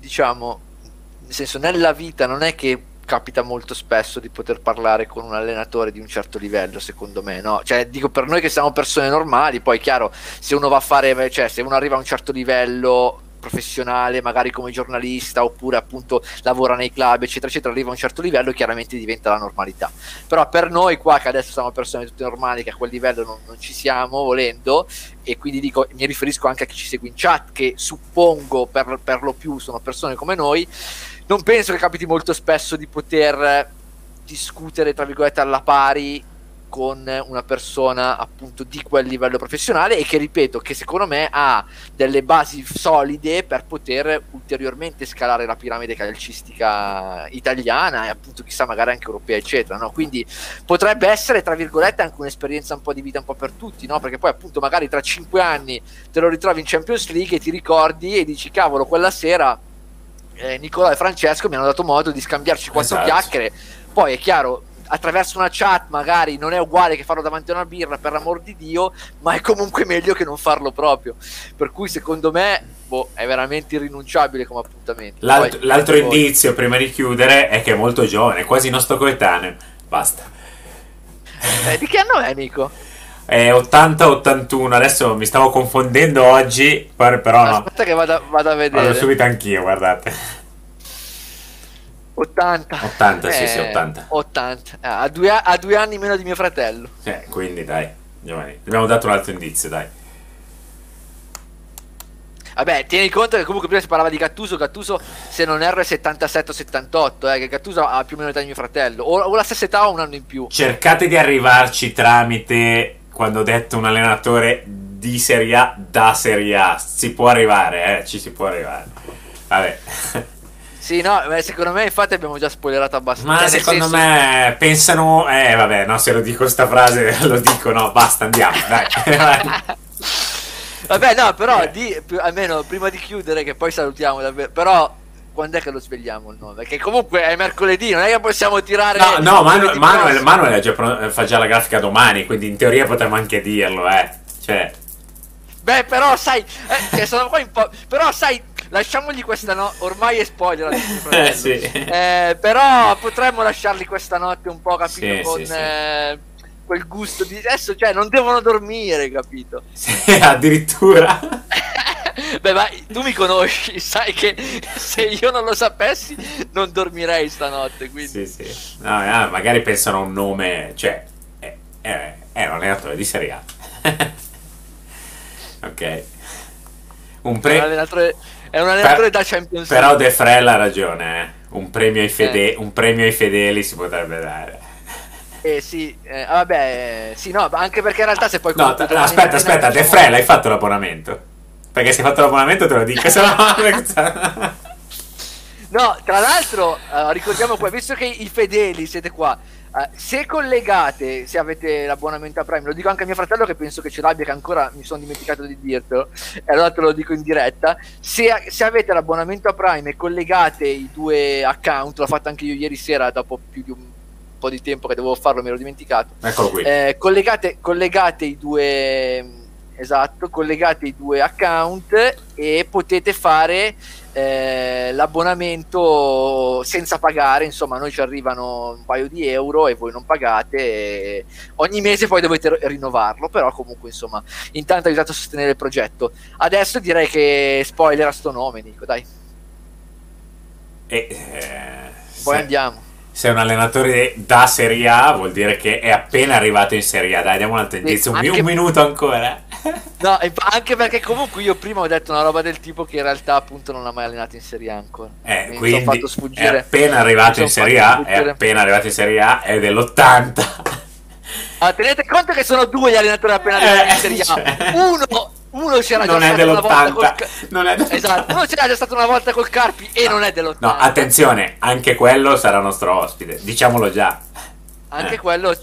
diciamo nel senso nella vita non è che capita molto spesso di poter parlare con un allenatore di un certo livello, secondo me, no? Cioè, dico per noi che siamo persone normali, poi chiaro, se uno va a fare, cioè, se uno arriva a un certo livello professionale, magari come giornalista, oppure appunto lavora nei club, eccetera, eccetera, arriva a un certo livello, chiaramente diventa la normalità. Però per noi qua, che adesso siamo persone tutte normali, che a quel livello non, non ci siamo volendo, e quindi dico, mi riferisco anche a chi ci segue in chat, che suppongo per, per lo più sono persone come noi, non penso che capiti molto spesso di poter discutere, tra virgolette, alla pari con una persona appunto di quel livello professionale e che ripeto che secondo me ha delle basi solide per poter ulteriormente scalare la piramide calcistica italiana e appunto chissà magari anche europea eccetera no? quindi potrebbe essere tra virgolette anche un'esperienza un po' di vita un po' per tutti no? perché poi appunto magari tra cinque anni te lo ritrovi in Champions League e ti ricordi e dici cavolo quella sera eh, Nicola e Francesco mi hanno dato modo di scambiarci quattro Esatto. chiacchiere. Poi è chiaro, attraverso una chat magari non è uguale che farlo davanti a una birra, per l'amor di Dio, ma è comunque meglio che non farlo proprio. Per cui secondo me boh, è veramente irrinunciabile come appuntamento. L'alt- Poi- l'altro indizio prima di chiudere è che è molto giovane, quasi nostro coetaneo. Basta. Eh, di che anno è Nico? È 80-81, adesso mi stavo confondendo oggi, per- però no. Aspetta che vada, vada a Vado vedere. subito anch'io, guardate. 80. 80, sì, Eh, sì, 80. 80. Eh, ha, due, ha due anni meno di mio fratello. Eh, quindi dai, giovani. Abbiamo dato un altro indizio, dai. Vabbè, tieni conto che comunque prima si parlava di Gattuso. Gattuso, se non erro, è 77 o 78. Eh, che Gattuso ha più o meno l'età di mio fratello. O, o la stessa età o un anno in più. Cercate di arrivarci tramite, quando ho detto un allenatore di Serie A da Serie A. Si può arrivare, eh, ci si può arrivare. Vabbè. Sì, no, beh, secondo me, infatti, abbiamo già spoilerato abbastanza. Ma Cioè, secondo senso- me pensano, eh vabbè, no, se lo dico sta frase lo dico, no, basta, andiamo, dai. Vabbè, no, però Eh. di, almeno prima di chiudere, che poi salutiamo davvero. Però, quando è che lo svegliamo il nome? Perché comunque è mercoledì, non è che possiamo tirare. No, no, Manu- Manuel. Manuel già pro- fa già la grafica domani, quindi in teoria potremmo anche dirlo, eh. Cioè, Beh, però, sai, eh, po'. Però, sai, lasciamogli questa no. Ormai è spoiler. Eh, sì. Eh, però potremmo lasciarli questa notte un po', capito? Sì, con sì, eh, quel gusto di. Adesso, cioè, non devono dormire, capito? addirittura. Beh, ma tu mi conosci, sai che se io non lo sapessi non dormirei stanotte, quindi... Sì, sì. No, eh, magari pensano a un nome, cioè, è, è- è un allenatore di Serie A. ok. Un È un pre- allenatore, è un allenatore Per- da Champions Però League. De Frella ha ragione, eh. Un premio, ai fede- Eh. un premio ai fedeli si potrebbe dare. Eh sì, eh, vabbè, sì, no, anche perché in realtà se poi... No, t- domani aspetta, aspetta, De Frella, hai fatto l'abbonamento? Perché se hai fatto l'abbonamento te lo dico, se no... No, tra l'altro, eh, ricordiamo qua, visto che i fedeli siete qua, eh, se collegate, se avete l'abbonamento a Prime, lo dico anche a mio fratello che penso che ce l'abbia, che ancora mi sono dimenticato di dirtelo, e allora te lo dico in diretta, se, se avete l'abbonamento a Prime e collegate i due account, l'ho fatto anche io ieri sera, dopo più di un po' di tempo che dovevo farlo, mi ero dimenticato, Eccolo qui. eh, collegate, collegate i due esatto, collegate i due account e potete fare eh, l'abbonamento senza pagare, insomma, a noi ci arrivano un paio di euro e voi non pagate. ogni mese poi dovete rinnovarlo, però comunque, insomma, intanto aiutate a sostenere il progetto. Adesso direi che spoiler a sto nome, Nico, dai. E, eh, Poi se- andiamo. Se è un allenatore da Serie A vuol dire che è appena arrivato in Serie A. Dai, diamo un altro indizio. Un, un minuto ancora. No, e- anche perché comunque io prima ho detto una roba del tipo che in realtà appunto non ha mai allenato in Serie A ancora. Eh, quindi fatto è sfuggire. appena arrivato in Serie A. È sfuggire. appena arrivato in Serie A. È dell'80. Ah, tenete conto che sono due gli allenatori appena arrivati in Eh, Serie A. cioè. Uno, uno c'era Non già è stato una volta dell'80. col Non è dell'80. Esatto, uno c'era già stato una volta col Carpi e non è dell'80. No, attenzione, anche quello sarà nostro ospite. Diciamolo già. Anche Eh. quello.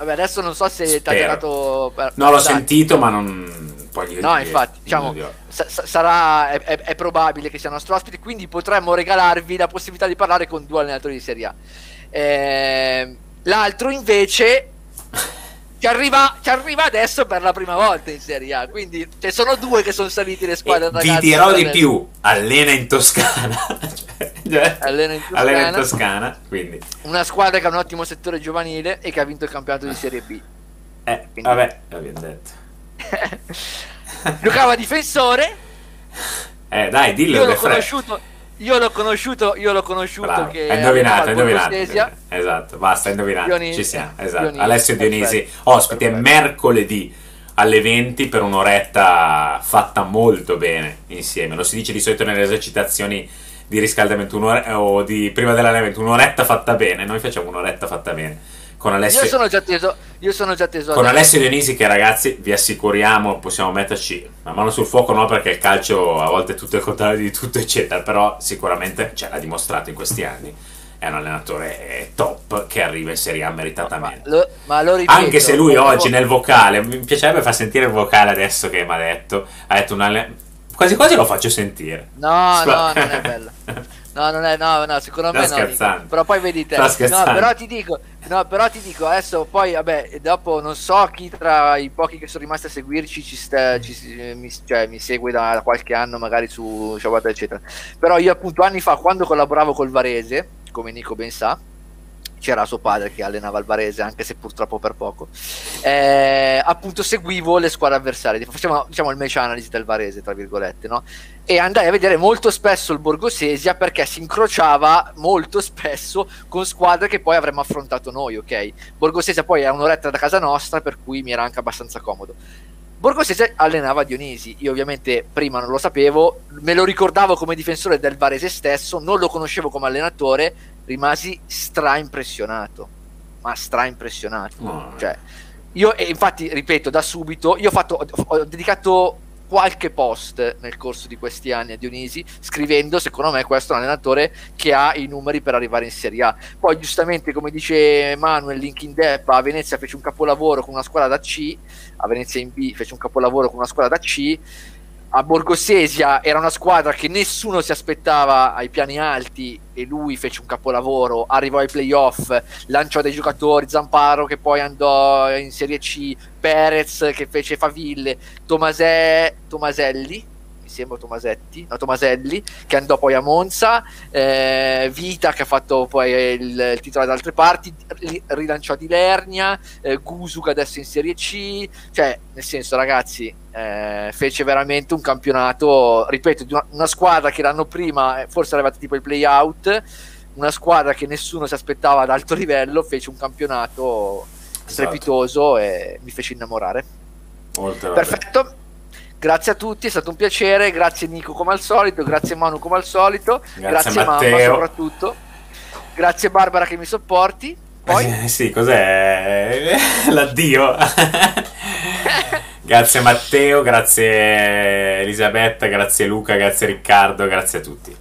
Vabbè, adesso non so se ti ha per- No, l'ho Dai. sentito, ma non. Poi No, infatti, diciamo, se sarà, è, è, probabile che sia nostro ospite, quindi potremmo regalarvi la possibilità di parlare con due allenatori di Serie A. Eh, l'altro invece ci arriva, ci arriva, adesso per la prima volta in Serie A, quindi ci sono due che sono saliti le squadre. E vi dirò di più, allena in Toscana. allena in Toscana. Allena in Toscana quindi. Una squadra che ha un ottimo settore giovanile e che ha vinto il campionato di Serie B. Eh, quindi... vabbè, l'abbiamo detto. giocava difensore. Eh, dai, dillo. Io l'ho conosciuto. Io l'ho conosciuto, io l'ho conosciuto Bravo. che hai indovinato, hai indovinato. Esatto, basta, hai indovinato. Dionisi. Ci siamo, esatto. Dionisi. Alessio Dionisi, Perfetto. ospite Perfetto. mercoledì alle 20 per un'oretta fatta molto bene insieme. Lo si dice di solito nelle esercitazioni di riscaldamento o di prima dell'allenamento, un'oretta fatta bene. Noi facciamo un'oretta fatta bene con Alessio. Io sono già teso. Io sono già teso con Alessio Dionisi, che ragazzi vi assicuriamo, possiamo metterci la mano sul fuoco, no? Perché il calcio a volte è tutto il contrario di tutto, eccetera. Però sicuramente ce l'ha dimostrato in questi anni. È un allenatore top che arriva in Serie A meritatamente. Ma lo, ma lo ripeto, Anche se lui oggi nel vocale, mi piacerebbe far sentire il vocale adesso che mi ha detto, ha detto un allenatore. Quasi quasi lo faccio sentire. No, Sp- no, non è bello. No, non è, no, no, secondo me no. Però poi vedi te. No, però ti dico, no, però ti dico, adesso poi, vabbè, dopo non so chi tra i pochi che sono rimasti a seguirci ci, sta, ci mi, cioè, mi, segue da qualche anno magari su Sciaguata, eccetera. Però io appunto anni fa, quando collaboravo col Varese, come Nico ben sa, c'era suo padre che allenava il Varese, anche se purtroppo per poco. Eh, appunto, seguivo le squadre avversarie, facevamo diciamo il match analysis del Varese, tra virgolette, no? E andai a vedere molto spesso il Borgosesia perché si incrociava molto spesso con squadre che poi avremmo affrontato noi, ok? Borgosesia poi è un'oretta da casa nostra, per cui mi era anche abbastanza comodo. Borgosesia allenava Dionisi, io ovviamente prima non lo sapevo, me lo ricordavo come difensore del Varese stesso, non lo conoscevo come allenatore, rimasi stra impressionato, ma stra impressionato. Oh. Cioè, io, e infatti, ripeto, da subito, io ho, fatto, ho dedicato qualche post nel corso di questi anni a Dionisi, scrivendo, secondo me, questo è un allenatore che ha i numeri per arrivare in Serie A. Poi, giustamente, come dice Manuel, Link in Depp, a Venezia fece un capolavoro con una squadra da C, a Venezia in B fece un capolavoro con una squadra da C, a Borgosesia era una squadra che nessuno si aspettava ai piani alti e lui fece un capolavoro, arrivò ai playoff, lanciò dei giocatori, Zamparo che poi andò in Serie C, Perez che fece faville, Tomase, Tomaselli sembra Tomasetti, no, Tomaselli, che andò poi a Monza, eh, Vita che ha fatto poi il, il titolo da altre parti, rilanciò di Lernia, eh, Gusu che adesso è in Serie C, cioè nel senso ragazzi eh, fece veramente un campionato, ripeto, di una, una squadra che l'anno prima eh, forse era arrivata tipo il play out, una squadra che nessuno si aspettava ad alto livello, fece un campionato esatto. strepitoso e mi fece innamorare. Oltre, Perfetto. Grazie a tutti, è stato un piacere, grazie Nico come al solito, grazie Manu come al solito, grazie, grazie mamma soprattutto, grazie Barbara che mi sopporti. Poi? Eh, sì, cos'è? L'addio. grazie Matteo, grazie Elisabetta, grazie Luca, grazie Riccardo, grazie a tutti.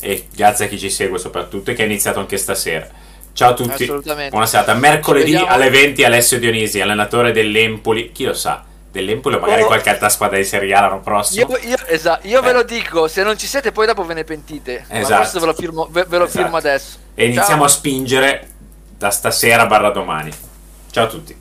E grazie a chi ci segue soprattutto e che ha iniziato anche stasera. Ciao a tutti, buona serata. Mercoledì alle 20 Alessio Dionisi, allenatore dell'Empoli, chi lo sa dell'Empoli o magari oh. qualche altra squadra di Serie A l'anno prossimo. Io, io, esatto, io eh. ve lo dico, se non ci siete poi dopo ve ne pentite. Esatto. Ma questo ve lo firmo, ve, ve lo esatto. firmo adesso. E iniziamo Ciao. a spingere da stasera barra domani. Ciao a tutti.